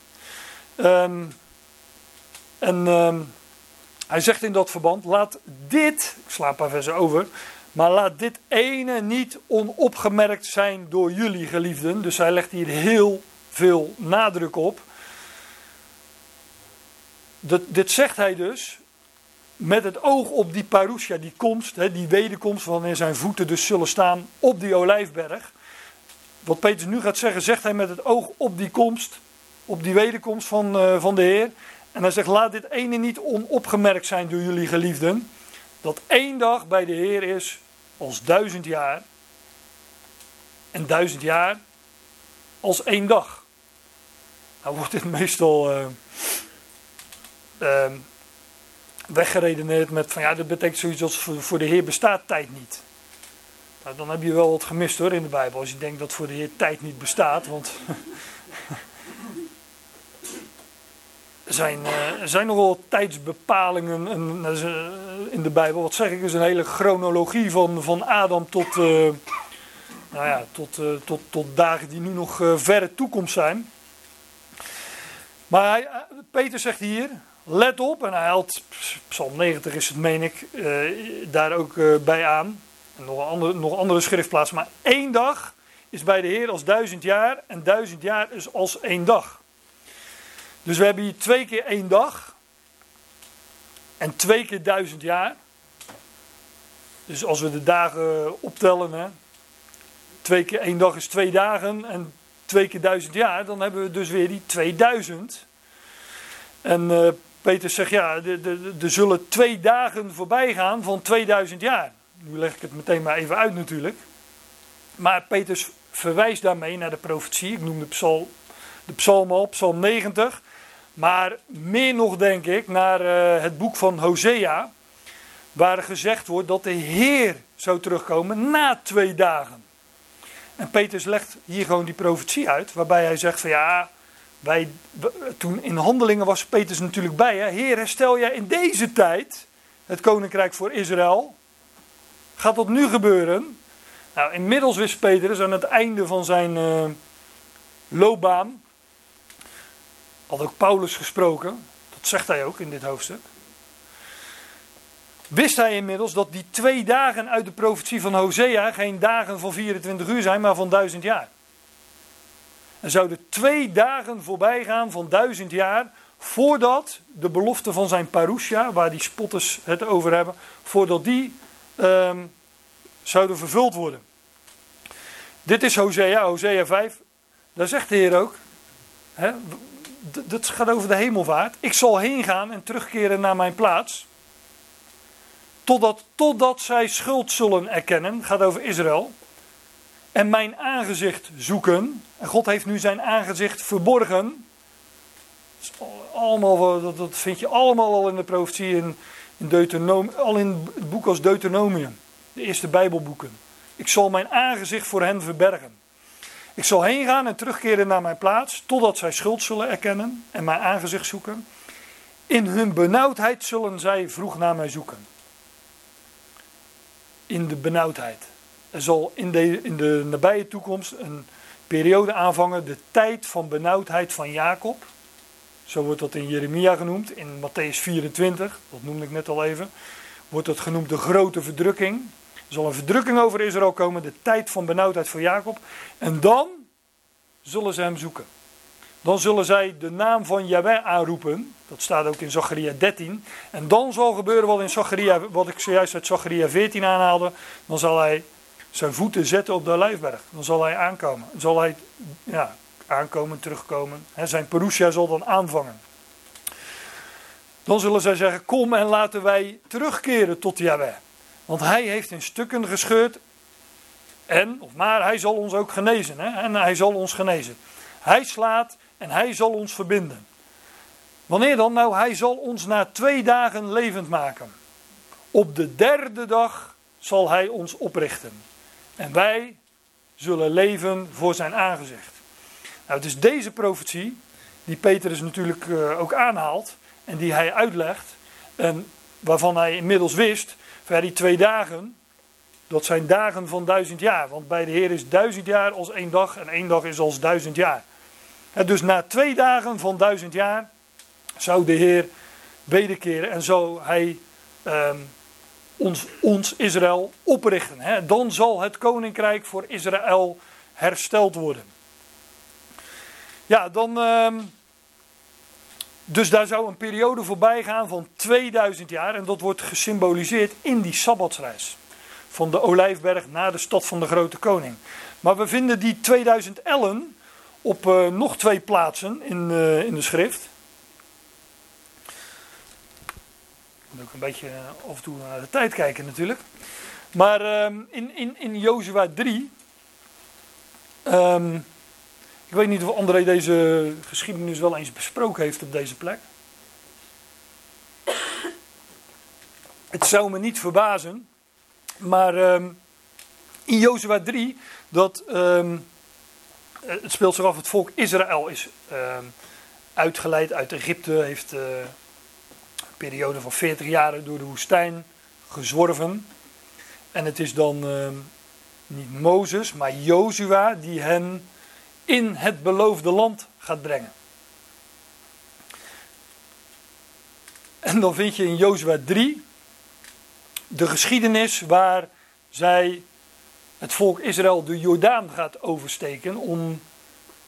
Um, en uh, hij zegt in dat verband, laat dit, ik sla een paar versen over, maar laat dit ene niet onopgemerkt zijn door jullie geliefden. Dus hij legt hier heel veel nadruk op dit zegt hij dus met het oog op die parousia, die komst, die wederkomst, wanneer zijn voeten dus zullen staan op die olijfberg. Wat Petrus nu gaat zeggen, zegt hij met het oog op die komst, op die wederkomst van, uh, van de Heer. En hij zegt, laat dit ene niet onopgemerkt zijn door jullie geliefden, dat één dag bij de Heer is als duizend jaar. En duizend jaar als één dag. Nou wordt dit meestal... Uh, weggeredeneerd met van ja, dat betekent zoiets als voor, de Heer bestaat tijd niet. Nou, dan heb je wel wat gemist hoor in de Bijbel. Als je denkt dat voor de Heer tijd niet bestaat. Want er zijn, uh, er zijn nogal tijdsbepalingen in de Bijbel. Wat zeg ik? is een hele chronologie van, van Adam tot, uh, nou ja, tot, tot, tot dagen die nu nog verre toekomst zijn. Maar Peter zegt hier, let op, en hij haalt, Psalm 90 is het, meen ik, uh, daar ook uh, bij aan. En nog, een andere, nog andere schriftplaatsen. Maar één dag is bij de Heer als duizend jaar. En duizend jaar is als één dag. Dus we hebben hier twee keer één dag. En twee keer duizend jaar. Dus als we de dagen optellen. Hè, twee keer één dag is twee dagen. En twee keer duizend jaar. Dan hebben we dus weer die 2000. En uh, Peter zegt, ja, er zullen twee dagen voorbij gaan van 2000 jaar. Nu leg ik het meteen maar even uit natuurlijk. Maar Petrus verwijst daarmee naar de profetie. Ik noem de psalm, de psalm al, psalm 90. Maar meer nog denk ik naar uh, het boek van Hosea. Waar gezegd wordt dat de Heer zou terugkomen na twee dagen. En Petrus legt hier gewoon die profetie uit. Waarbij hij zegt van ja, wij, toen in handelingen was Petrus natuurlijk bij. Hè? Heer, herstel jij in deze tijd het koninkrijk voor Israël? Gaat dat nu gebeuren? Nou, inmiddels wist Petrus aan het einde van zijn uh, loopbaan. Had ook Paulus gesproken. Dat zegt hij ook in dit hoofdstuk. Wist hij inmiddels dat die twee dagen uit de profetie van Hosea geen dagen van 24 uur zijn, maar van duizend jaar. Er zouden twee dagen voorbij gaan van duizend jaar voordat de belofte van zijn parousia, waar die spotters het over hebben, voordat die um, zouden vervuld worden. Dit is Hosea, Hosea 5. Daar zegt de Heer ook, hè, dat gaat over de hemelvaart. Ik zal heen gaan en terugkeren naar mijn plaats. Totdat, totdat zij schuld zullen erkennen, gaat over Israël en mijn aangezicht zoeken. En God heeft nu zijn aangezicht verborgen. Allemaal, dat, vind je allemaal al in de profetie, in, in al in het boek als Deuteronomium. De eerste Bijbelboeken. Ik zal mijn aangezicht voor hen verbergen. Ik zal heen gaan en terugkeren naar mijn plaats, totdat zij schuld zullen erkennen en mijn aangezicht zoeken. In hun benauwdheid zullen zij vroeg naar mij zoeken. In de benauwdheid. Er zal in de, in de nabije toekomst een periode aanvangen, de tijd van benauwdheid van Jacob. Zo wordt dat in Jeremia genoemd, in Matthäus 24, dat noemde ik net al even. Wordt dat genoemd de grote verdrukking. Er zal een verdrukking over Israël komen, de tijd van benauwdheid voor Jacob. En dan zullen ze hem zoeken. Dan zullen zij de naam van Yahweh aanroepen. Dat staat ook in Zacharia 13. En dan zal gebeuren wat, in Zacharia, wat ik zojuist uit Zacharia 14 aanhaalde. Dan zal hij zijn voeten zetten op de olijfberg. Dan zal hij aankomen. Zal hij ja, aankomen, terugkomen. zijn Perusia zal dan aanvangen. Dan zullen zij zeggen: Kom en laten wij terugkeren tot Yahweh. Want hij heeft in stukken gescheurd. En, of maar hij zal ons ook genezen. Hè? En hij zal ons genezen. Hij slaat en hij zal ons verbinden. Wanneer dan? Nou, hij zal ons na twee dagen levend maken. Op de derde dag zal hij ons oprichten. En wij zullen leven voor zijn aangezicht. Nou, het is deze profetie die Petrus natuurlijk uh, ook aanhaalt en die hij uitlegt. En waarvan hij inmiddels wist, voor die twee dagen, dat zijn dagen van duizend jaar. Want bij de Heer is duizend jaar als één dag en één dag is als duizend jaar. En dus na twee dagen van duizend jaar zou de Heer wederkeren en zou hij um, ons, ons Israël oprichten. Hè? Dan zal het koninkrijk voor Israël hersteld worden. Ja, dan. Uh, dus daar zou een periode voorbij gaan van 2000 jaar. En dat wordt gesymboliseerd in die sabbatsreis. Van de Olijfberg naar de stad van de grote koning. Maar we vinden die 2000 ellen op uh, nog twee plaatsen in, uh, in de schrift. Ik moet ook een beetje af en toe naar de tijd kijken natuurlijk. Maar um, in, in, in Jozua 3. Um, ik weet niet of André deze geschiedenis wel eens besproken heeft op deze plek. Het zou me niet verbazen. Maar um, in Jozua 3, dat, het speelt zich af, het volk Israël is uitgeleid uit Egypte, heeft een periode van 40 jaar door de woestijn gezworven. En het is dan niet Mozes, maar Jozua die hen in het beloofde land gaat brengen. En dan vind je in Jozua 3 de geschiedenis waar zij het volk Israël de Jordaan gaat oversteken om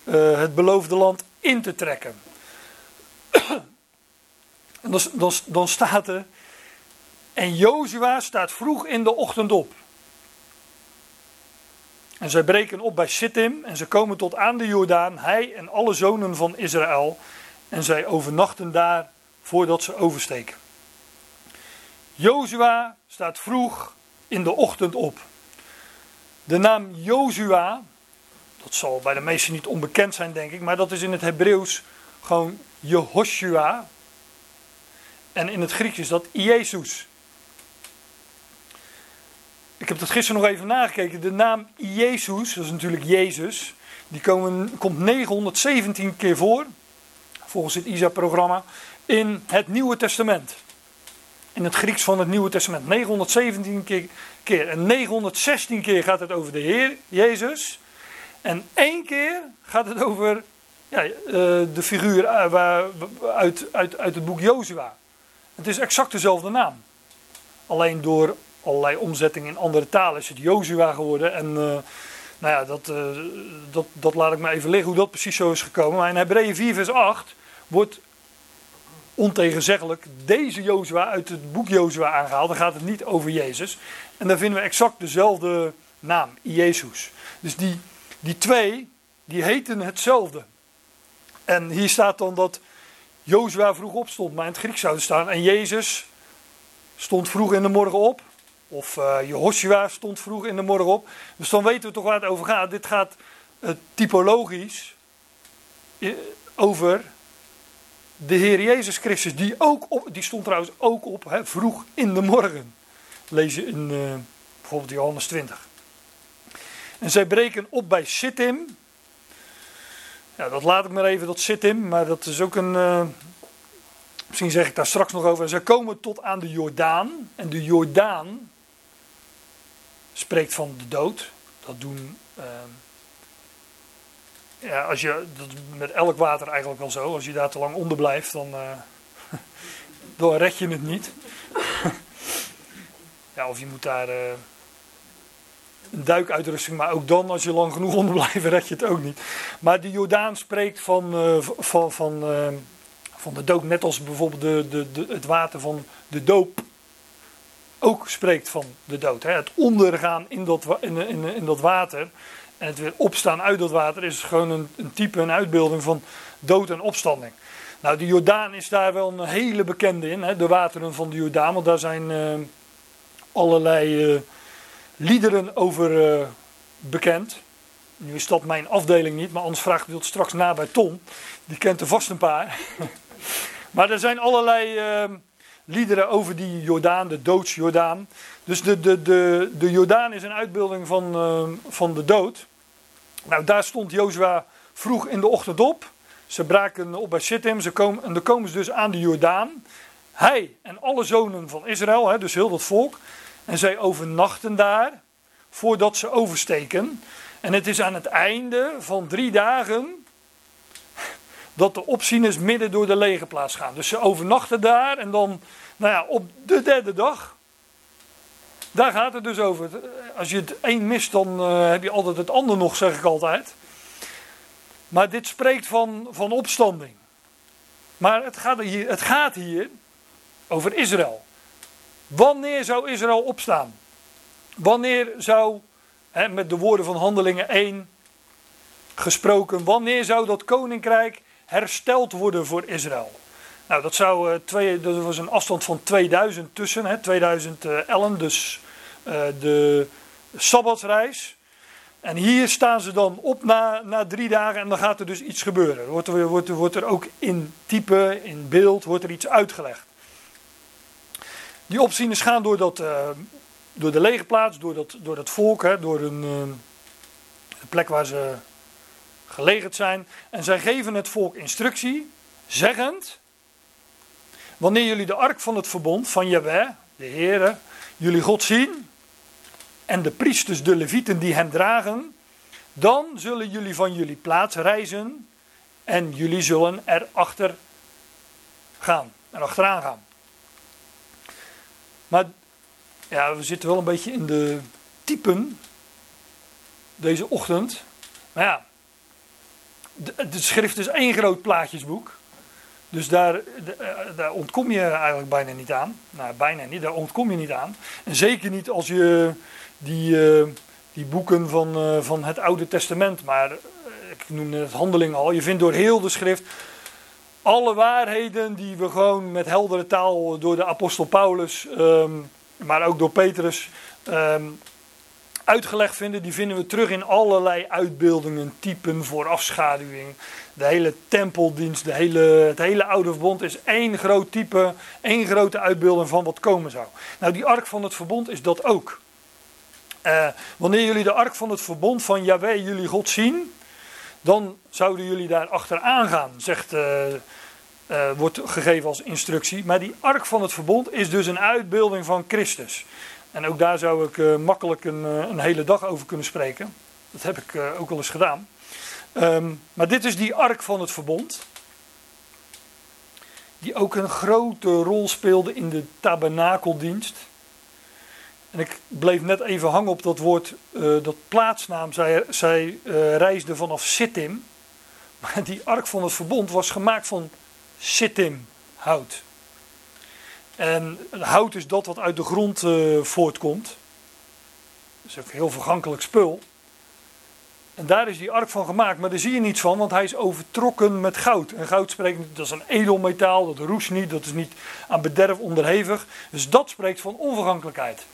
uh, het beloofde land in te trekken. Dan, dan, dan staat er. En Jozua staat vroeg in de ochtend op. En zij breken op bij Sittim en ze komen tot aan de Jordaan, hij en alle zonen van Israël. En zij overnachten daar voordat ze oversteken. Jozua staat vroeg in de ochtend op. De naam Jozua, dat zal bij de meesten niet onbekend zijn denk ik, maar dat is in het Hebreeuws gewoon Jehoshua. En in het Grieks is dat Jezus. Ik heb dat gisteren nog even nagekeken. De naam Jezus, dat is natuurlijk Jezus, die komen, komt 917 keer voor, volgens het ISA-programma, in het Nieuwe Testament. In het Grieks van het Nieuwe Testament. 917 keer, keer. En 916 keer gaat het over de Heer Jezus. En één keer gaat het over ja, eh, de figuur eh, uit, uit, uit het boek Jozua. Het is exact dezelfde naam. Alleen door allerlei omzettingen in andere talen is het Jozua geworden. En uh, nou ja, dat, uh, dat, dat laat ik maar even liggen hoe dat precies zo is gekomen. Maar in Hebreeën 4 vers 8 wordt ontegenzeggelijk deze Jozua uit het boek Jozua aangehaald. Dan gaat het niet over Jezus. En dan vinden we exact dezelfde naam, Jezus. Dus die, die twee, die heten hetzelfde. En hier staat dan dat Jozua vroeg opstond, maar in het Grieks zou staan. En Jezus stond vroeg in de morgen op. Of uh, Jehoshua stond vroeg in de morgen op. Dus dan weten we toch waar het over gaat. Dit gaat uh, typologisch over de Heer Jezus Christus. Die, ook op, die stond trouwens ook op hè, vroeg in de morgen. Lees je in bijvoorbeeld Johannes 20. En zij breken op bij Sittim. Ja, dat laat ik maar even, dat Sittim. Maar dat is ook een... Misschien zeg ik daar straks nog over. Zij komen tot aan de Jordaan. En de Jordaan, spreekt van de dood. Dat doen. Uh, ja, als je, dat met elk water eigenlijk wel zo. Als je daar te lang onder blijft, dan, uh, dan red je het niet. ja, of je moet daar een duikuitrusting, maar ook dan, als je lang genoeg onder blijft, red je het ook niet. Maar de Jordaan spreekt van, uh, van, van, uh, van de dood, net als bijvoorbeeld de, de, de, het water van de doop ook spreekt van de dood. Hè. Het ondergaan in dat, in, in, in dat water en het weer opstaan uit dat water is gewoon een, een type, een uitbeelding van dood en opstanding. Nou, de Jordaan is daar wel een hele bekende in, hè, de wateren van de Jordaan, want daar zijn uh, allerlei liederen over uh, bekend. Nu is dat mijn afdeling niet, maar anders vraag ik dat straks na bij Tom. Die kent er vast een paar. maar er zijn allerlei liederen over die Jordaan, de doodsjordaan. Dus de, de, de, de Jordaan is een uitbeelding van, van de dood. Nou, daar stond Jozua vroeg in de ochtend op. Ze braken op bij Shittim. Ze komen, en dan komen ze dus aan de Jordaan. Hij en alle zonen van Israël, hè, dus heel dat volk. En zij overnachten daar voordat ze oversteken. En het is aan het einde van drie dagen dat de opzieners midden door de legerplaats gaan. Dus ze overnachten daar en dan, nou ja, op de derde dag daar gaat het dus over. Als je het een mist, dan uh, heb je altijd het ander nog, zeg ik altijd. Maar dit spreekt van, van opstanding. Maar het gaat, hier, het gaat hier over Israël. Wanneer zou Israël opstaan? Wanneer zou, hè, met de woorden van Handelingen 1 gesproken, wanneer zou dat koninkrijk hersteld worden voor Israël? Nou, dat, zou, uh, twee, dat was een afstand van 2000 tussen, hè, 2000 uh, ellen, dus uh, de Sabbatsreis. En hier staan ze dan op na, na drie dagen en dan gaat er dus iets gebeuren. Wordt er, wordt, er, wordt er ook in type, in beeld, wordt er iets uitgelegd. Die opzieners gaan door, dat, uh, door de legerplaats, door dat, door dat volk, hè, door een, uh, de plek waar ze gelegerd zijn. En zij geven het volk instructie, zeggend... Wanneer jullie de ark van het verbond van Jahweh, de Heere, jullie God zien, en de priesters, de levieten die hem dragen, dan zullen jullie van jullie plaats reizen en jullie zullen erachter gaan, erachteraan gaan. Maar ja, we zitten wel een beetje in de typen deze ochtend. Maar ja, de, schrift is één groot plaatjesboek. Dus daar, eh, daar ontkom je eigenlijk bijna niet aan. Nou, bijna niet, daar ontkom je niet aan. En zeker niet als je die, uh, die boeken van, uh, van het Oude Testament, maar ik noemde het handeling al. Je vindt door heel de schrift alle waarheden die we gewoon met heldere taal door de apostel Paulus, um, maar ook door Petrus, um, uitgelegd vinden, die vinden we terug in allerlei uitbeeldingen, typen, voorafschaduwing. De hele tempeldienst, de hele, het hele oude verbond is één groot type, één grote uitbeelding van wat komen zou. Nou, die ark van het verbond is dat ook. Uh, wanneer jullie de ark van het verbond van Yahweh, jullie God, zien, dan zouden jullie daar achteraan gaan, zegt, uh, uh, wordt gegeven als instructie. Maar die ark van het verbond is dus een uitbeelding van Christus. En ook daar zou ik uh, makkelijk een, een, hele dag over kunnen spreken. Dat heb ik ook al eens gedaan. Um, maar dit is die ark van het verbond. Die ook een grote rol speelde in de tabernakeldienst. En ik bleef net even hangen op dat woord, dat plaatsnaam. Zij, zij reisde vanaf Sittim. Maar die ark van het verbond was gemaakt van Sittim hout. En hout is dat wat uit de grond uh, voortkomt. Dat is ook heel vergankelijk spul. En daar is die ark van gemaakt, maar daar zie je niets van, want hij is overtrokken met goud. En goud spreekt, dat is een edelmetaal, dat roest niet, dat is niet aan bederf onderhevig. Dus dat spreekt van onvergankelijkheid.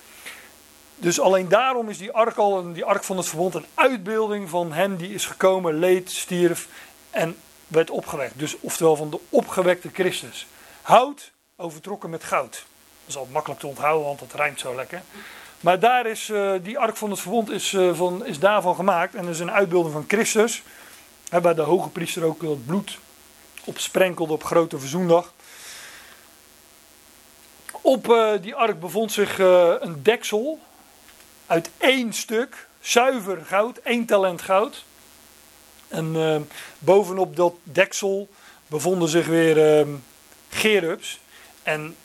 Dus alleen daarom is die ark al, die ark van het verbond, een uitbeelding van hem die is gekomen, leed, stierf en werd opgewekt. Dus oftewel van de opgewekte Christus. Hout overtrokken met goud. Dat is al makkelijk te onthouden, want dat rijmt zo lekker. Maar daar is, uh, die ark van het verbond is, uh, van, is daarvan gemaakt. En is een uitbeelding van Christus. Waar de hoge priester ook het bloed op sprenkelde op grote verzoendag. Op uh, die ark bevond zich een deksel uit één stuk, zuiver goud, één talent goud. En bovenop dat deksel bevonden zich weer gerubs. En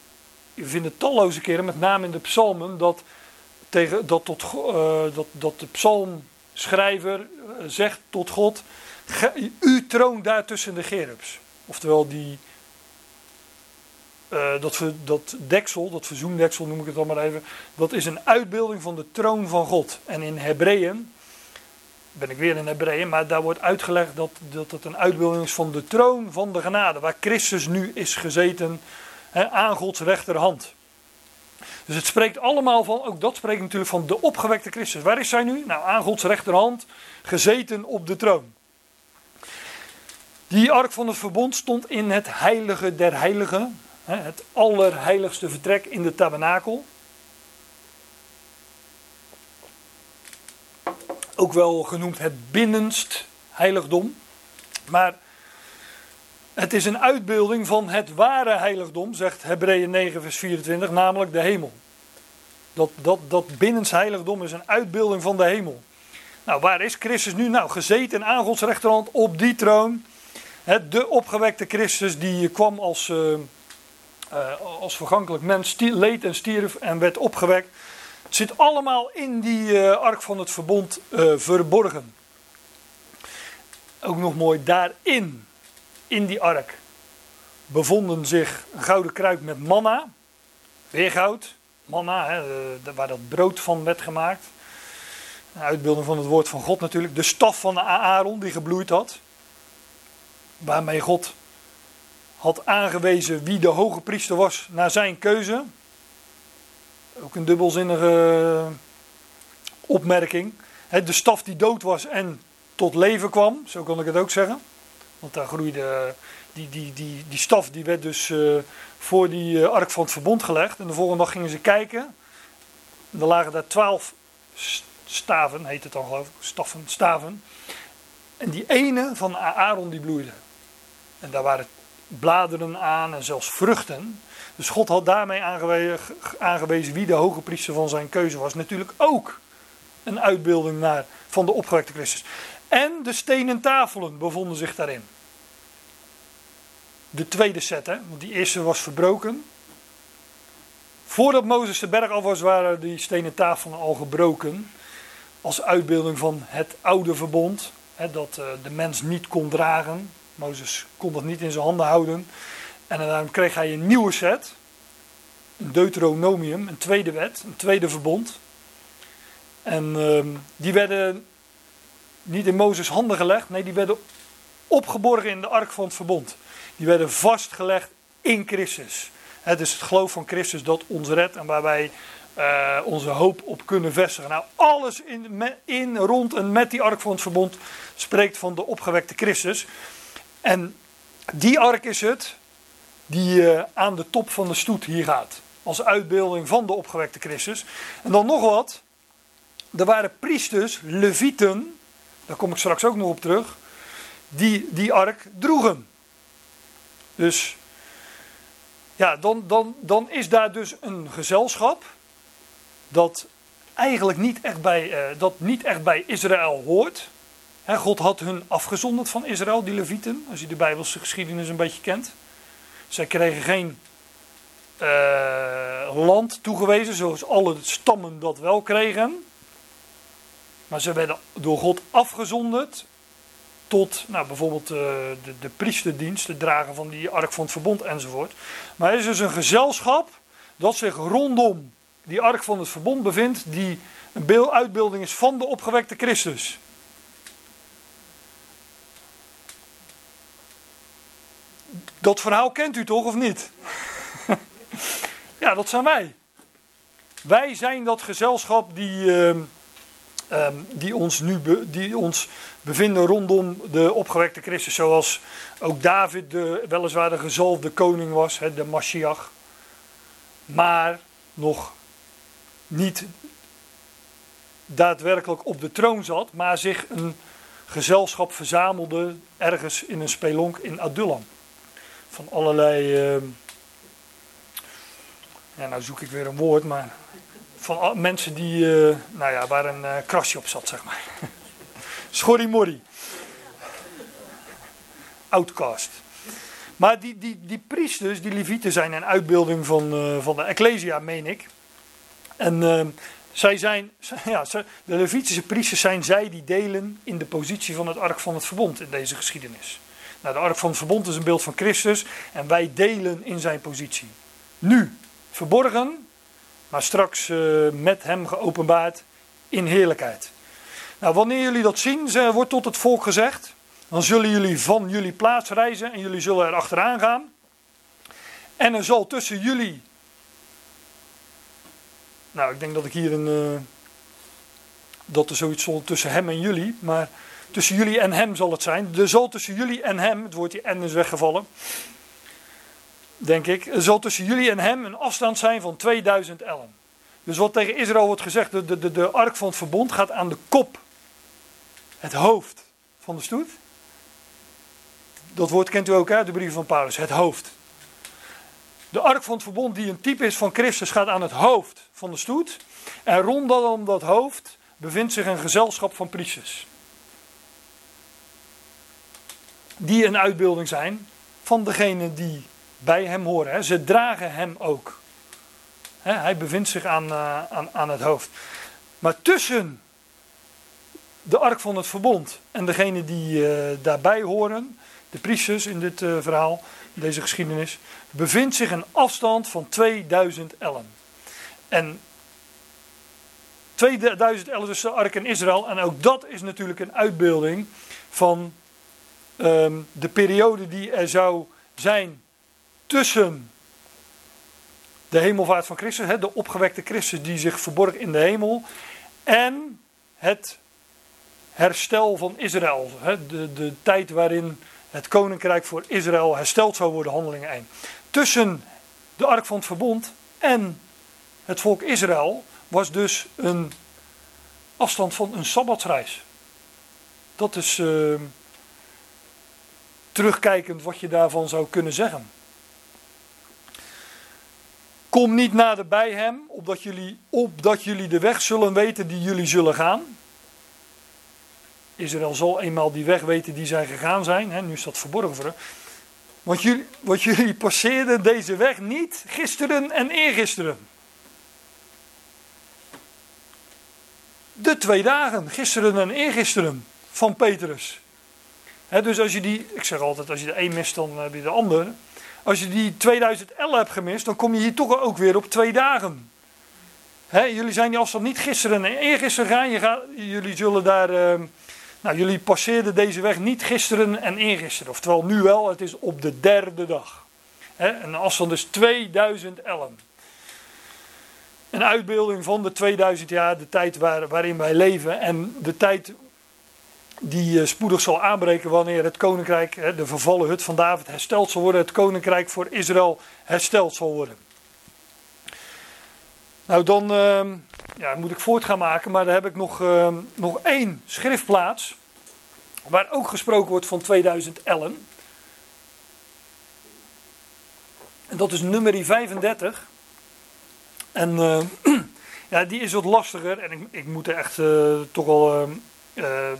je vindt talloze keren, met name in de psalmen, dat tegen, dat, tot, uh, dat, dat de psalmschrijver zegt tot God: U troont daar tussen de gerubs. Oftewel, die, uh, dat, dat deksel, dat verzoendeksel noem ik het dan maar even, dat is een uitbeelding van de troon van God. En in Hebreeën, ben ik weer in Hebreeën, maar daar wordt uitgelegd dat, dat het een uitbeelding is van de troon van de genade, waar Christus nu is gezeten aan Gods rechterhand. Dus het spreekt allemaal van, ook dat spreekt natuurlijk van de opgewekte Christus. Waar is zij nu? Nou, aan Gods rechterhand, gezeten op de troon. Die ark van het verbond stond in het heilige der heiligen, het allerheiligste vertrek in de tabernakel. Ook wel genoemd het binnenst heiligdom. Maar het is een uitbeelding van het ware heiligdom, zegt Hebreeën 9, vers 24, namelijk de hemel. Dat, dat, dat binnenst heiligdom is een uitbeelding van de hemel. Nou, waar is Christus nu? Nou, gezeten aan Gods rechterhand op die troon. de opgewekte Christus die kwam als, uh, als vergankelijk mens, leed en stierf en werd opgewekt. Het zit allemaal in die uh, ark van het verbond verborgen. Ook nog mooi daarin in die ark bevonden zich een gouden kruik met manna. Weer goud, manna, hè, waar dat brood van werd gemaakt. Een uitbeelding van het woord van God natuurlijk. De staf van de Aaron die gebloeid had. Waarmee God had aangewezen wie de hoge priester was naar zijn keuze. Ook een dubbelzinnige opmerking. De staf die dood was en tot leven kwam, zo kan ik het ook zeggen. Want daar groeide die, die, die, die staf, die werd dus uh, voor die ark van het verbond gelegd. En de volgende dag gingen ze kijken. En er lagen daar twaalf staven, heet het dan geloof ik, staffen, staven. En die ene van Aaron die bloeide. En daar waren bladeren aan en zelfs vruchten. Dus God had daarmee aangewezen, wie de hoge priester van zijn keuze was. Natuurlijk ook een uitbeelding naar, van de opgewekte Christus. En de stenen tafelen bevonden zich daarin. De tweede set, hè? want die eerste was verbroken. Voordat Mozes de berg af was, waren die stenen tafelen al gebroken. Als uitbeelding van het oude verbond. Hè, dat uh, de mens niet kon dragen. Mozes kon dat niet in zijn handen houden. En daarom kreeg hij een nieuwe set. Een Deuteronomium, een tweede wet, een tweede verbond. En uh, die werden niet in Mozes handen gelegd, nee, die werden opgeborgen in de ark van het verbond. Die werden vastgelegd in Christus. Het is het geloof van Christus dat ons redt en waar wij uh, onze hoop op kunnen vestigen. Nou, alles in, in, rond en met die ark van het verbond spreekt van de opgewekte Christus. En die ark is het die uh, aan de top van de stoet hier gaat. Als uitbeelding van de opgewekte Christus. En dan nog wat. Er waren priesters, levieten, daar kom ik straks ook nog op terug, die die ark droegen. Dus ja, dan, dan, dan is daar dus een gezelschap dat eigenlijk niet echt bij, uh, dat niet echt bij Israël hoort. God had hun afgezonderd van Israël, die Levieten, als je de Bijbelse geschiedenis een beetje kent. Zij kregen geen uh, land toegewezen, zoals alle stammen dat wel kregen. Maar ze werden door God afgezonderd tot nou, bijvoorbeeld uh, de, de priesterdienst, het dragen van die ark van het verbond enzovoort. Maar er is dus een gezelschap dat zich rondom die ark van het verbond bevindt, die een beeld, uitbeelding is van de opgewekte Christus. Dat verhaal kent u toch of niet? ja, dat zijn wij. Wij zijn dat gezelschap die, uh, um, die, ons nu die ons bevinden rondom de opgewekte Christus. Zoals ook David de, weliswaar de gezalfde koning was, de Mashiach. Maar nog niet daadwerkelijk op de troon zat, maar zich een gezelschap verzamelde ergens in een spelonk in Adullam. Van allerlei. Uh, ja, nou zoek ik weer een woord, maar van mensen die, uh, nou ja, waar een uh, krasje op zat, zeg maar. Schorrimorri. Outcast. Maar die, die, die priesters, die levieten, zijn een uitbeelding van, uh, van de Ecclesia, meen ik. En Zij zijn, ja, de Levitische priesters zijn zij die delen in de positie van het ark van het verbond in deze geschiedenis. Nou, de ark van het verbond is een beeld van Christus en wij delen in zijn positie. Nu, verborgen, maar straks uh, met hem geopenbaard in heerlijkheid. Nou, wanneer jullie dat zien, wordt tot het volk gezegd, dan zullen jullie van jullie plaats reizen en jullie zullen er achteraan gaan. En er zal tussen jullie nou, ik denk dat ik hier een. Uh, dat er zoiets zal tussen hem en jullie. Maar tussen jullie en hem zal het zijn. Er zal tussen jullie en hem. Het woordje en is weggevallen. Denk ik. Er zal tussen jullie en hem een afstand zijn van 2000 ellen. Dus wat tegen Israël wordt gezegd. De, de, de, de ark van het verbond gaat aan de kop. Het hoofd van de stoet. Dat woord kent u ook uit de brief van Paulus. Het hoofd. De ark van het verbond, die een type is van Christus, gaat aan het hoofd van de stoet. En rondom dat hoofd bevindt zich een gezelschap van priesters. Die een uitbeelding zijn van degene die bij hem horen. Ze dragen hem ook. Hij bevindt zich aan, eh, aan, aan het hoofd. Maar tussen de ark van het verbond en degene die uh, daarbij horen, de priesters in dit uh, verhaal, deze geschiedenis, bevindt zich een afstand van 2000 ellen. En 2000 ellen is de ark in Israël. En ook dat is natuurlijk een uitbeelding van ehm, de periode die er zou zijn tussen de hemelvaart van Christus, de opgewekte Christus die zich verborg in de hemel, en het herstel van Israël. De, de tijd waarin het koninkrijk voor Israël hersteld zou worden, handelingen 1. Tussen de ark van het verbond en het volk Israël was dus een afstand van een sabbatsreis. Dat is uh, terugkijkend wat je daarvan zou kunnen zeggen. Kom niet nader bij hem, opdat jullie, opdat jullie de weg zullen weten die jullie zullen gaan. Israël zal eenmaal die weg weten die zij gegaan zijn. Hè, nu is dat verborgen voor Want jullie, want jullie passeerden deze weg niet gisteren en eergisteren. De twee dagen, gisteren en eergisteren, van Petrus. Dus als je die, ik zeg altijd, als je de een mist, dan heb je de ander. Als je die 2011 hebt gemist, dan kom je hier toch ook weer op twee dagen. jullie zijn die afstand niet gisteren en eergisteren gaan. Jullie zullen daar. Uh, nou, jullie passeerden deze weg niet gisteren en eergisteren. Oftewel nu wel, het is op de derde dag. en de afstand is 2000 ellen. Een uitbeelding van de 2000 jaar, de tijd waar, waarin wij leven. En de tijd die eh, spoedig zal aanbreken wanneer het koninkrijk, de vervallen hut van David, hersteld zal worden. Het koninkrijk voor Israël hersteld zal worden. Nou, dan ehm, ja, moet ik voort gaan maken, maar dan heb ik nog, ehm, nog één schriftplaats. Waar ook gesproken wordt van 2000 ellen. En dat is nummer 35. En uh, ja, die is wat lastiger. En ik, ik moet er echt uh, toch wel uh,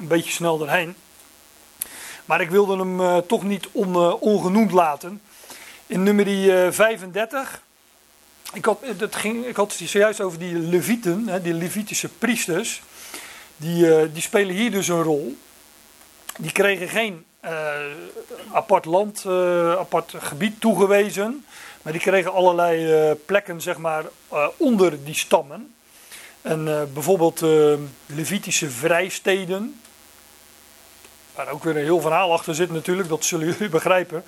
een beetje snel doorheen. Maar ik wilde hem toch niet on, ongenoemd laten. In nummer 35 ik had, het ging, ik had het zojuist over die levieten, hè, die levitische priesters. Die, die spelen hier dus een rol. Die kregen geen apart land, apart gebied toegewezen. Maar die kregen allerlei plekken zeg maar, onder die stammen. En bijvoorbeeld Levitische vrijsteden. Waar ook weer een heel verhaal achter zit natuurlijk, dat zullen jullie begrijpen.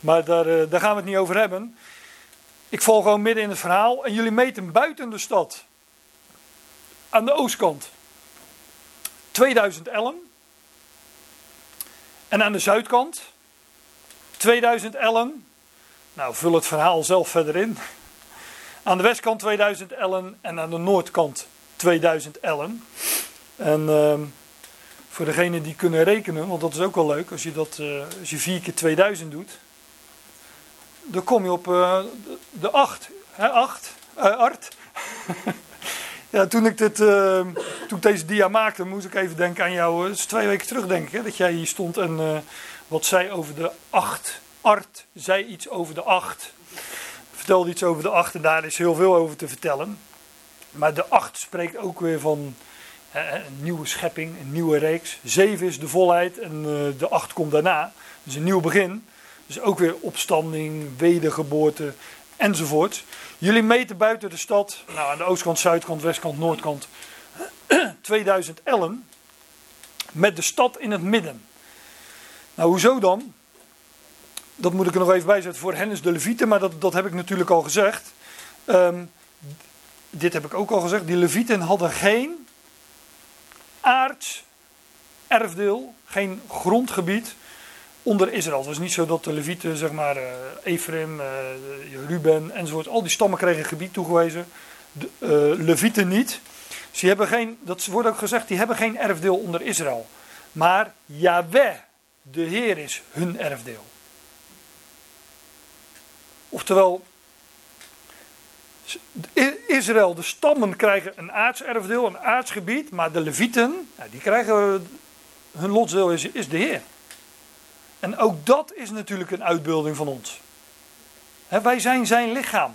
Maar daar, daar gaan we het niet over hebben. Ik val gewoon midden in het verhaal en jullie meten buiten de stad. Aan de oostkant. 2000 ellen. En aan de zuidkant 2000 ellen. Nou, vul het verhaal zelf verder in. Aan de westkant 2000 ellen en aan de noordkant 2000 ellen. En uh, voor degenen die kunnen rekenen, want dat is ook wel leuk als je dat uh, als je 4 keer 2000 doet dan kom je op uh, de 8. Hè, 8? Uh, art. ja, toen ik, dit, uh, toen ik deze dia maakte, moest ik even denken aan jou. Het is twee weken terug, denk ik, hè, dat jij hier stond en wat zei over de 8. Art zei iets over de 8. Vertelde iets over de 8 en daar is heel veel over te vertellen. Maar de acht spreekt ook weer van een nieuwe schepping, een nieuwe reeks. Zeven is de volheid en eh, de acht komt daarna. Dus een nieuw begin. Dus ook weer opstanding, wedergeboorte enzovoort. Jullie meten buiten de stad, nou aan de oostkant, zuidkant, westkant, noordkant, 2000 ellen. Met de stad in het midden. Nou, hoezo dan? Dat moet ik er nog even bij zetten. Voor hen is de Levieten, maar dat, dat heb ik natuurlijk al gezegd. Um, dit heb ik ook al gezegd. Die Levieten hadden geen aards erfdeel, geen grondgebied onder Israël. Het was niet zo dat de Levieten, zeg maar, uh, Ephraim, uh, Ruben enzovoort, al die stammen kregen gebied toegewezen. De uh, Levieten niet. Ze hebben geen, dat wordt ook gezegd, die hebben geen erfdeel onder Israël. Maar Yahweh, de Heer, is hun erfdeel. Oftewel, Israël, de stammen krijgen een aardserfdeel, een aardsgebied, maar de Levieten, die krijgen hun lotsdeel is, is de Heer. En ook dat is natuurlijk een uitbeelding van ons. wij zijn zijn lichaam.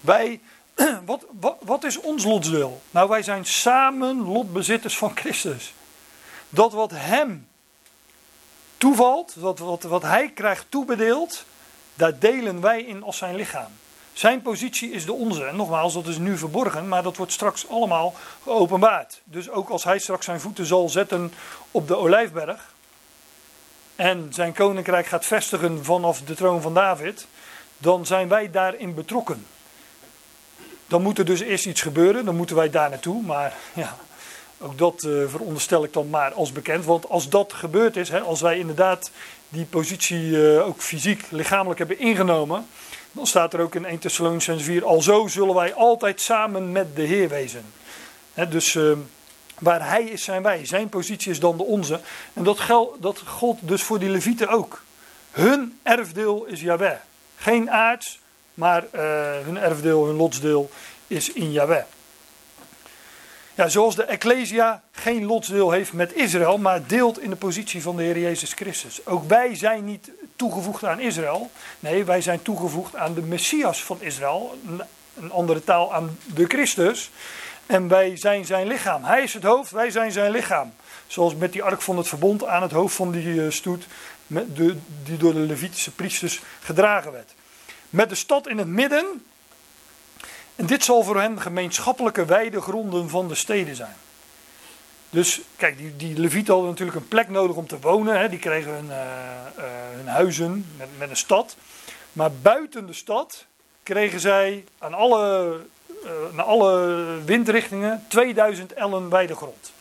Wij, wat, wat, is ons lotsdeel? Nou, wij zijn samen lotbezitters van Christus. Dat wat hem toevalt, wat, wat, wat hij krijgt toebedeeld, daar delen wij in als zijn lichaam. Zijn positie is de onze. En nogmaals, dat is nu verborgen, maar dat wordt straks allemaal geopenbaard. Dus ook als hij straks zijn voeten zal zetten op de olijfberg. En zijn koninkrijk gaat vestigen vanaf de troon van David. Dan zijn wij daarin betrokken. Dan moet er dus eerst iets gebeuren, dan moeten wij daar naartoe. Maar ja, ook dat uh, veronderstel ik dan maar als bekend. Want als dat gebeurd is, hè, als wij inderdaad die positie uh, ook fysiek, lichamelijk hebben ingenomen dan staat er ook in 1 Thessalonians 4, alzo zullen wij altijd samen met de Heer wezen. dus uh, waar Hij is, zijn wij. Zijn positie is dan de onze. En dat, geld, dat gold dus voor die Levieten ook. Hun erfdeel is Yahweh. Geen aards, maar uh, hun erfdeel, hun lotsdeel is in Yahweh. Ja, zoals de Ecclesia geen lotsdeel heeft met Israël, maar deelt in de positie van de Heer Jezus Christus. Ook wij zijn niet toegevoegd aan Israël. Nee, wij zijn toegevoegd aan de Messias van Israël. Een andere taal aan de Christus. En wij zijn zijn lichaam. Hij is het hoofd, wij zijn zijn lichaam. Zoals met die ark van het verbond aan het hoofd van die eh, stoet, die door de Levitische priesters gedragen werd. Met de stad in het midden. En dit zal voor hen gemeenschappelijke weidegronden van de steden zijn. Dus kijk, die, die Levieten hadden natuurlijk een plek nodig om te wonen. Hè. Die kregen hun, uh, hun huizen met, met een stad. Maar buiten de stad kregen zij aan alle, uh, naar alle windrichtingen 2000 ellen weidegrond.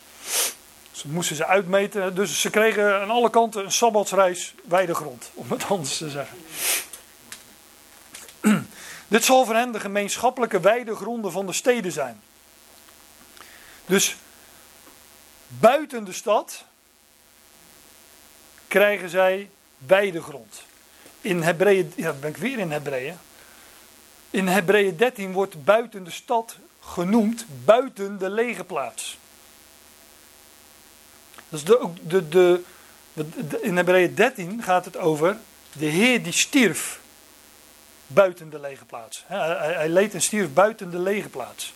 Dus moesten ze uitmeten. Dus ze kregen aan alle kanten een sabbatsreis weidegrond, om het anders te zeggen. Dit zal voor hen de gemeenschappelijke weidegronden van de steden zijn. Dus buiten de stad krijgen zij weidegrond. In Hebreeën, ja, ben ik weer in Hebreeën. In Hebreeën 13 wordt buiten de stad genoemd buiten de lege plaats. Is de, de, de, in Hebreeën 13 gaat het over de Heer die stierf buiten de lege plaats. Hij, hij leed en stierf buiten de lege plaats.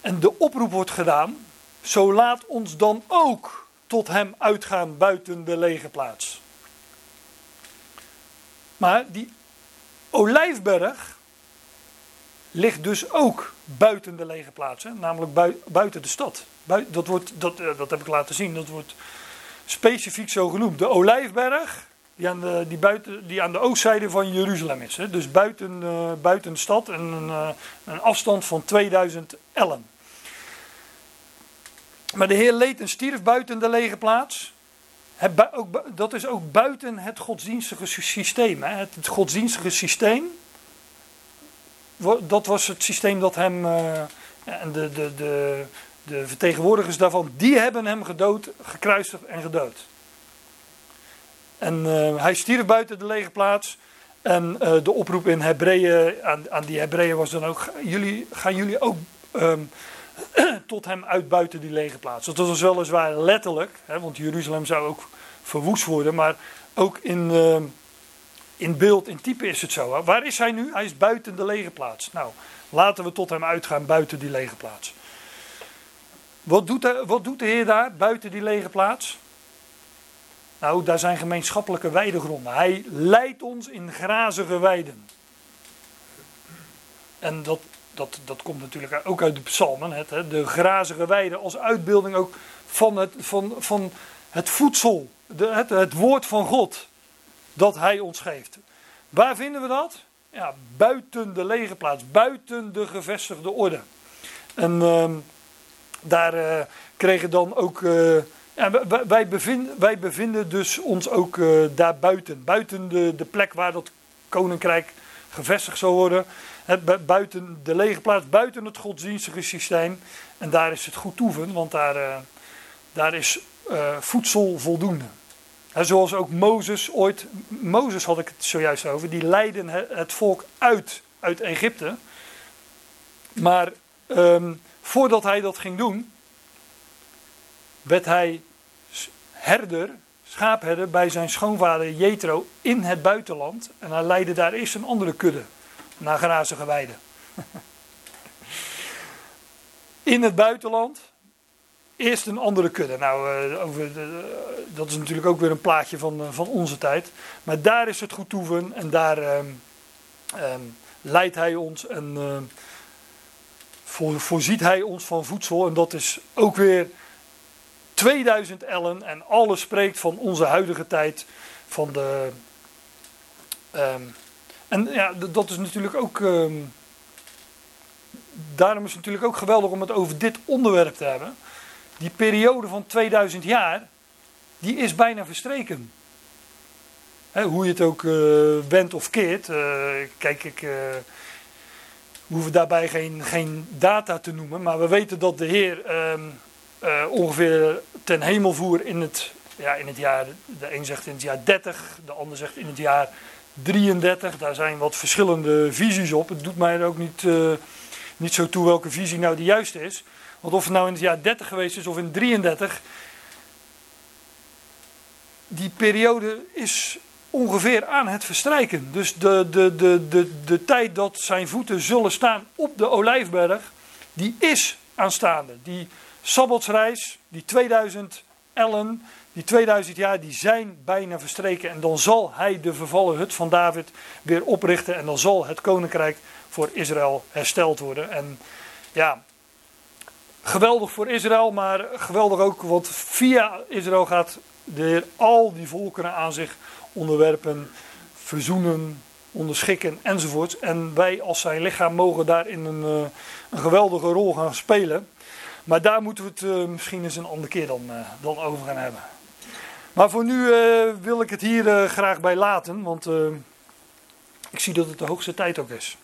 En de oproep wordt gedaan zo laat ons dan ook tot hem uitgaan buiten de lege plaats. Maar die olijfberg ligt dus ook buiten de lege plaats, hè? namelijk buiten de stad. dat, wordt, dat, eh, dat heb ik laten zien, dat wordt specifiek zo genoemd. De olijfberg, die aan de, die buiten, die aan de oostzijde van Jeruzalem is. Hè? Dus buiten, uh, buiten de stad en een, een afstand van 2000 ellen. Maar de Heer leed en stierf buiten de lege plaats. dat is ook buiten het godsdienstige systeem. Het godsdienstige systeem, dat was het systeem dat hem, eh, en de, de, de, de vertegenwoordigers daarvan, die hebben hem gedood, gekruisigd en gedood. En uh, hij stierf buiten de lege plaats. En uh, de oproep in Hebreeën, aan, aan die Hebreeën was dan ook, jullie, gaan jullie ook... Um, tot hem uit buiten die lege plaats. Dat was weliswaar letterlijk, hè, want Jeruzalem zou ook verwoest worden, maar ook in, uh, in beeld, in type is het zo. Waar is hij nu? Hij is buiten de lege plaats. Nou, laten we tot hem uitgaan buiten die lege plaats. Wat doet, de, wat doet de Heer daar buiten die lege plaats? Nou, daar zijn gemeenschappelijke weidegronden. Hij leidt ons in grazige weiden. En dat, dat, dat komt natuurlijk ook uit de psalmen. Hè, de grazige weiden als uitbeelding ook van het, van, van het voedsel. Het, het woord van God dat hij ons geeft. Waar vinden we dat? Ja, buiten de lege plaats, buiten de gevestigde orde. En uh, daar uh, kregen dan ook. Uh, wij, bevinden, wij bevinden dus ons ook uh, daar buiten. De, de plek waar dat koninkrijk gevestigd zal worden. Buiten de lege plaats, buiten het godsdienstige systeem. En daar is het goed toeven, want daar, daar is voedsel voldoende. En zoals ook Mozes ooit, Mozes had ik het zojuist over, die leidde het volk uit, uit Egypte. Maar um, voordat hij dat ging doen, werd hij herder, schaapherder bij zijn schoonvader Jethro in het buitenland. En hij leidde daar eerst een andere kudde, naar grazige weiden. in het buitenland, Eerst een andere kudde. Nou, uh, over de, dat is natuurlijk ook weer een plaatje van, uh, van onze tijd. Maar daar is het goed toeven en daar uh, leidt hij ons en ehm, voor, voorziet hij ons van voedsel. En dat is ook weer 2000 ellen en alles spreekt van onze huidige tijd. Van de, en ja, dat is natuurlijk ook. daarom is het natuurlijk ook geweldig om het over dit onderwerp te hebben die periode van 2000 jaar, die is bijna verstreken. hoe je het ook uh, of keert. Uh, kijk, ik uh, hoef daarbij geen, geen data te noemen, maar we weten dat de Heer ehm, ongeveer ten hemel voer in het, ja, in het jaar, de een zegt in het jaar 30, de ander zegt in het jaar 33. Daar zijn wat verschillende visies op. Het doet mij er ook niet, niet zo toe welke visie nou de juiste is. Want of het nou in het jaar 30 geweest is of in 33, die periode is ongeveer aan het verstrijken. Dus de, de, de, de, de tijd dat zijn voeten zullen staan op de olijfberg, die is aanstaande. Die sabbatsreis, die 2000 ellen, die 2000 jaar, die zijn bijna verstreken. En dan zal hij de vervallen hut van David weer oprichten. En dan zal het koninkrijk voor Israël hersteld worden. En ja, geweldig voor Israël, maar geweldig ook, want via Israël gaat de Heer al die volkeren aan zich onderwerpen, verzoenen, onderschikken enzovoorts. En wij als zijn lichaam mogen daarin een, eh, een geweldige rol gaan spelen. Maar daar moeten we het uh, misschien eens een andere keer dan, uh, dan over gaan hebben. Maar voor nu wil ik het hier graag bij laten, want ik zie dat het de hoogste tijd ook is.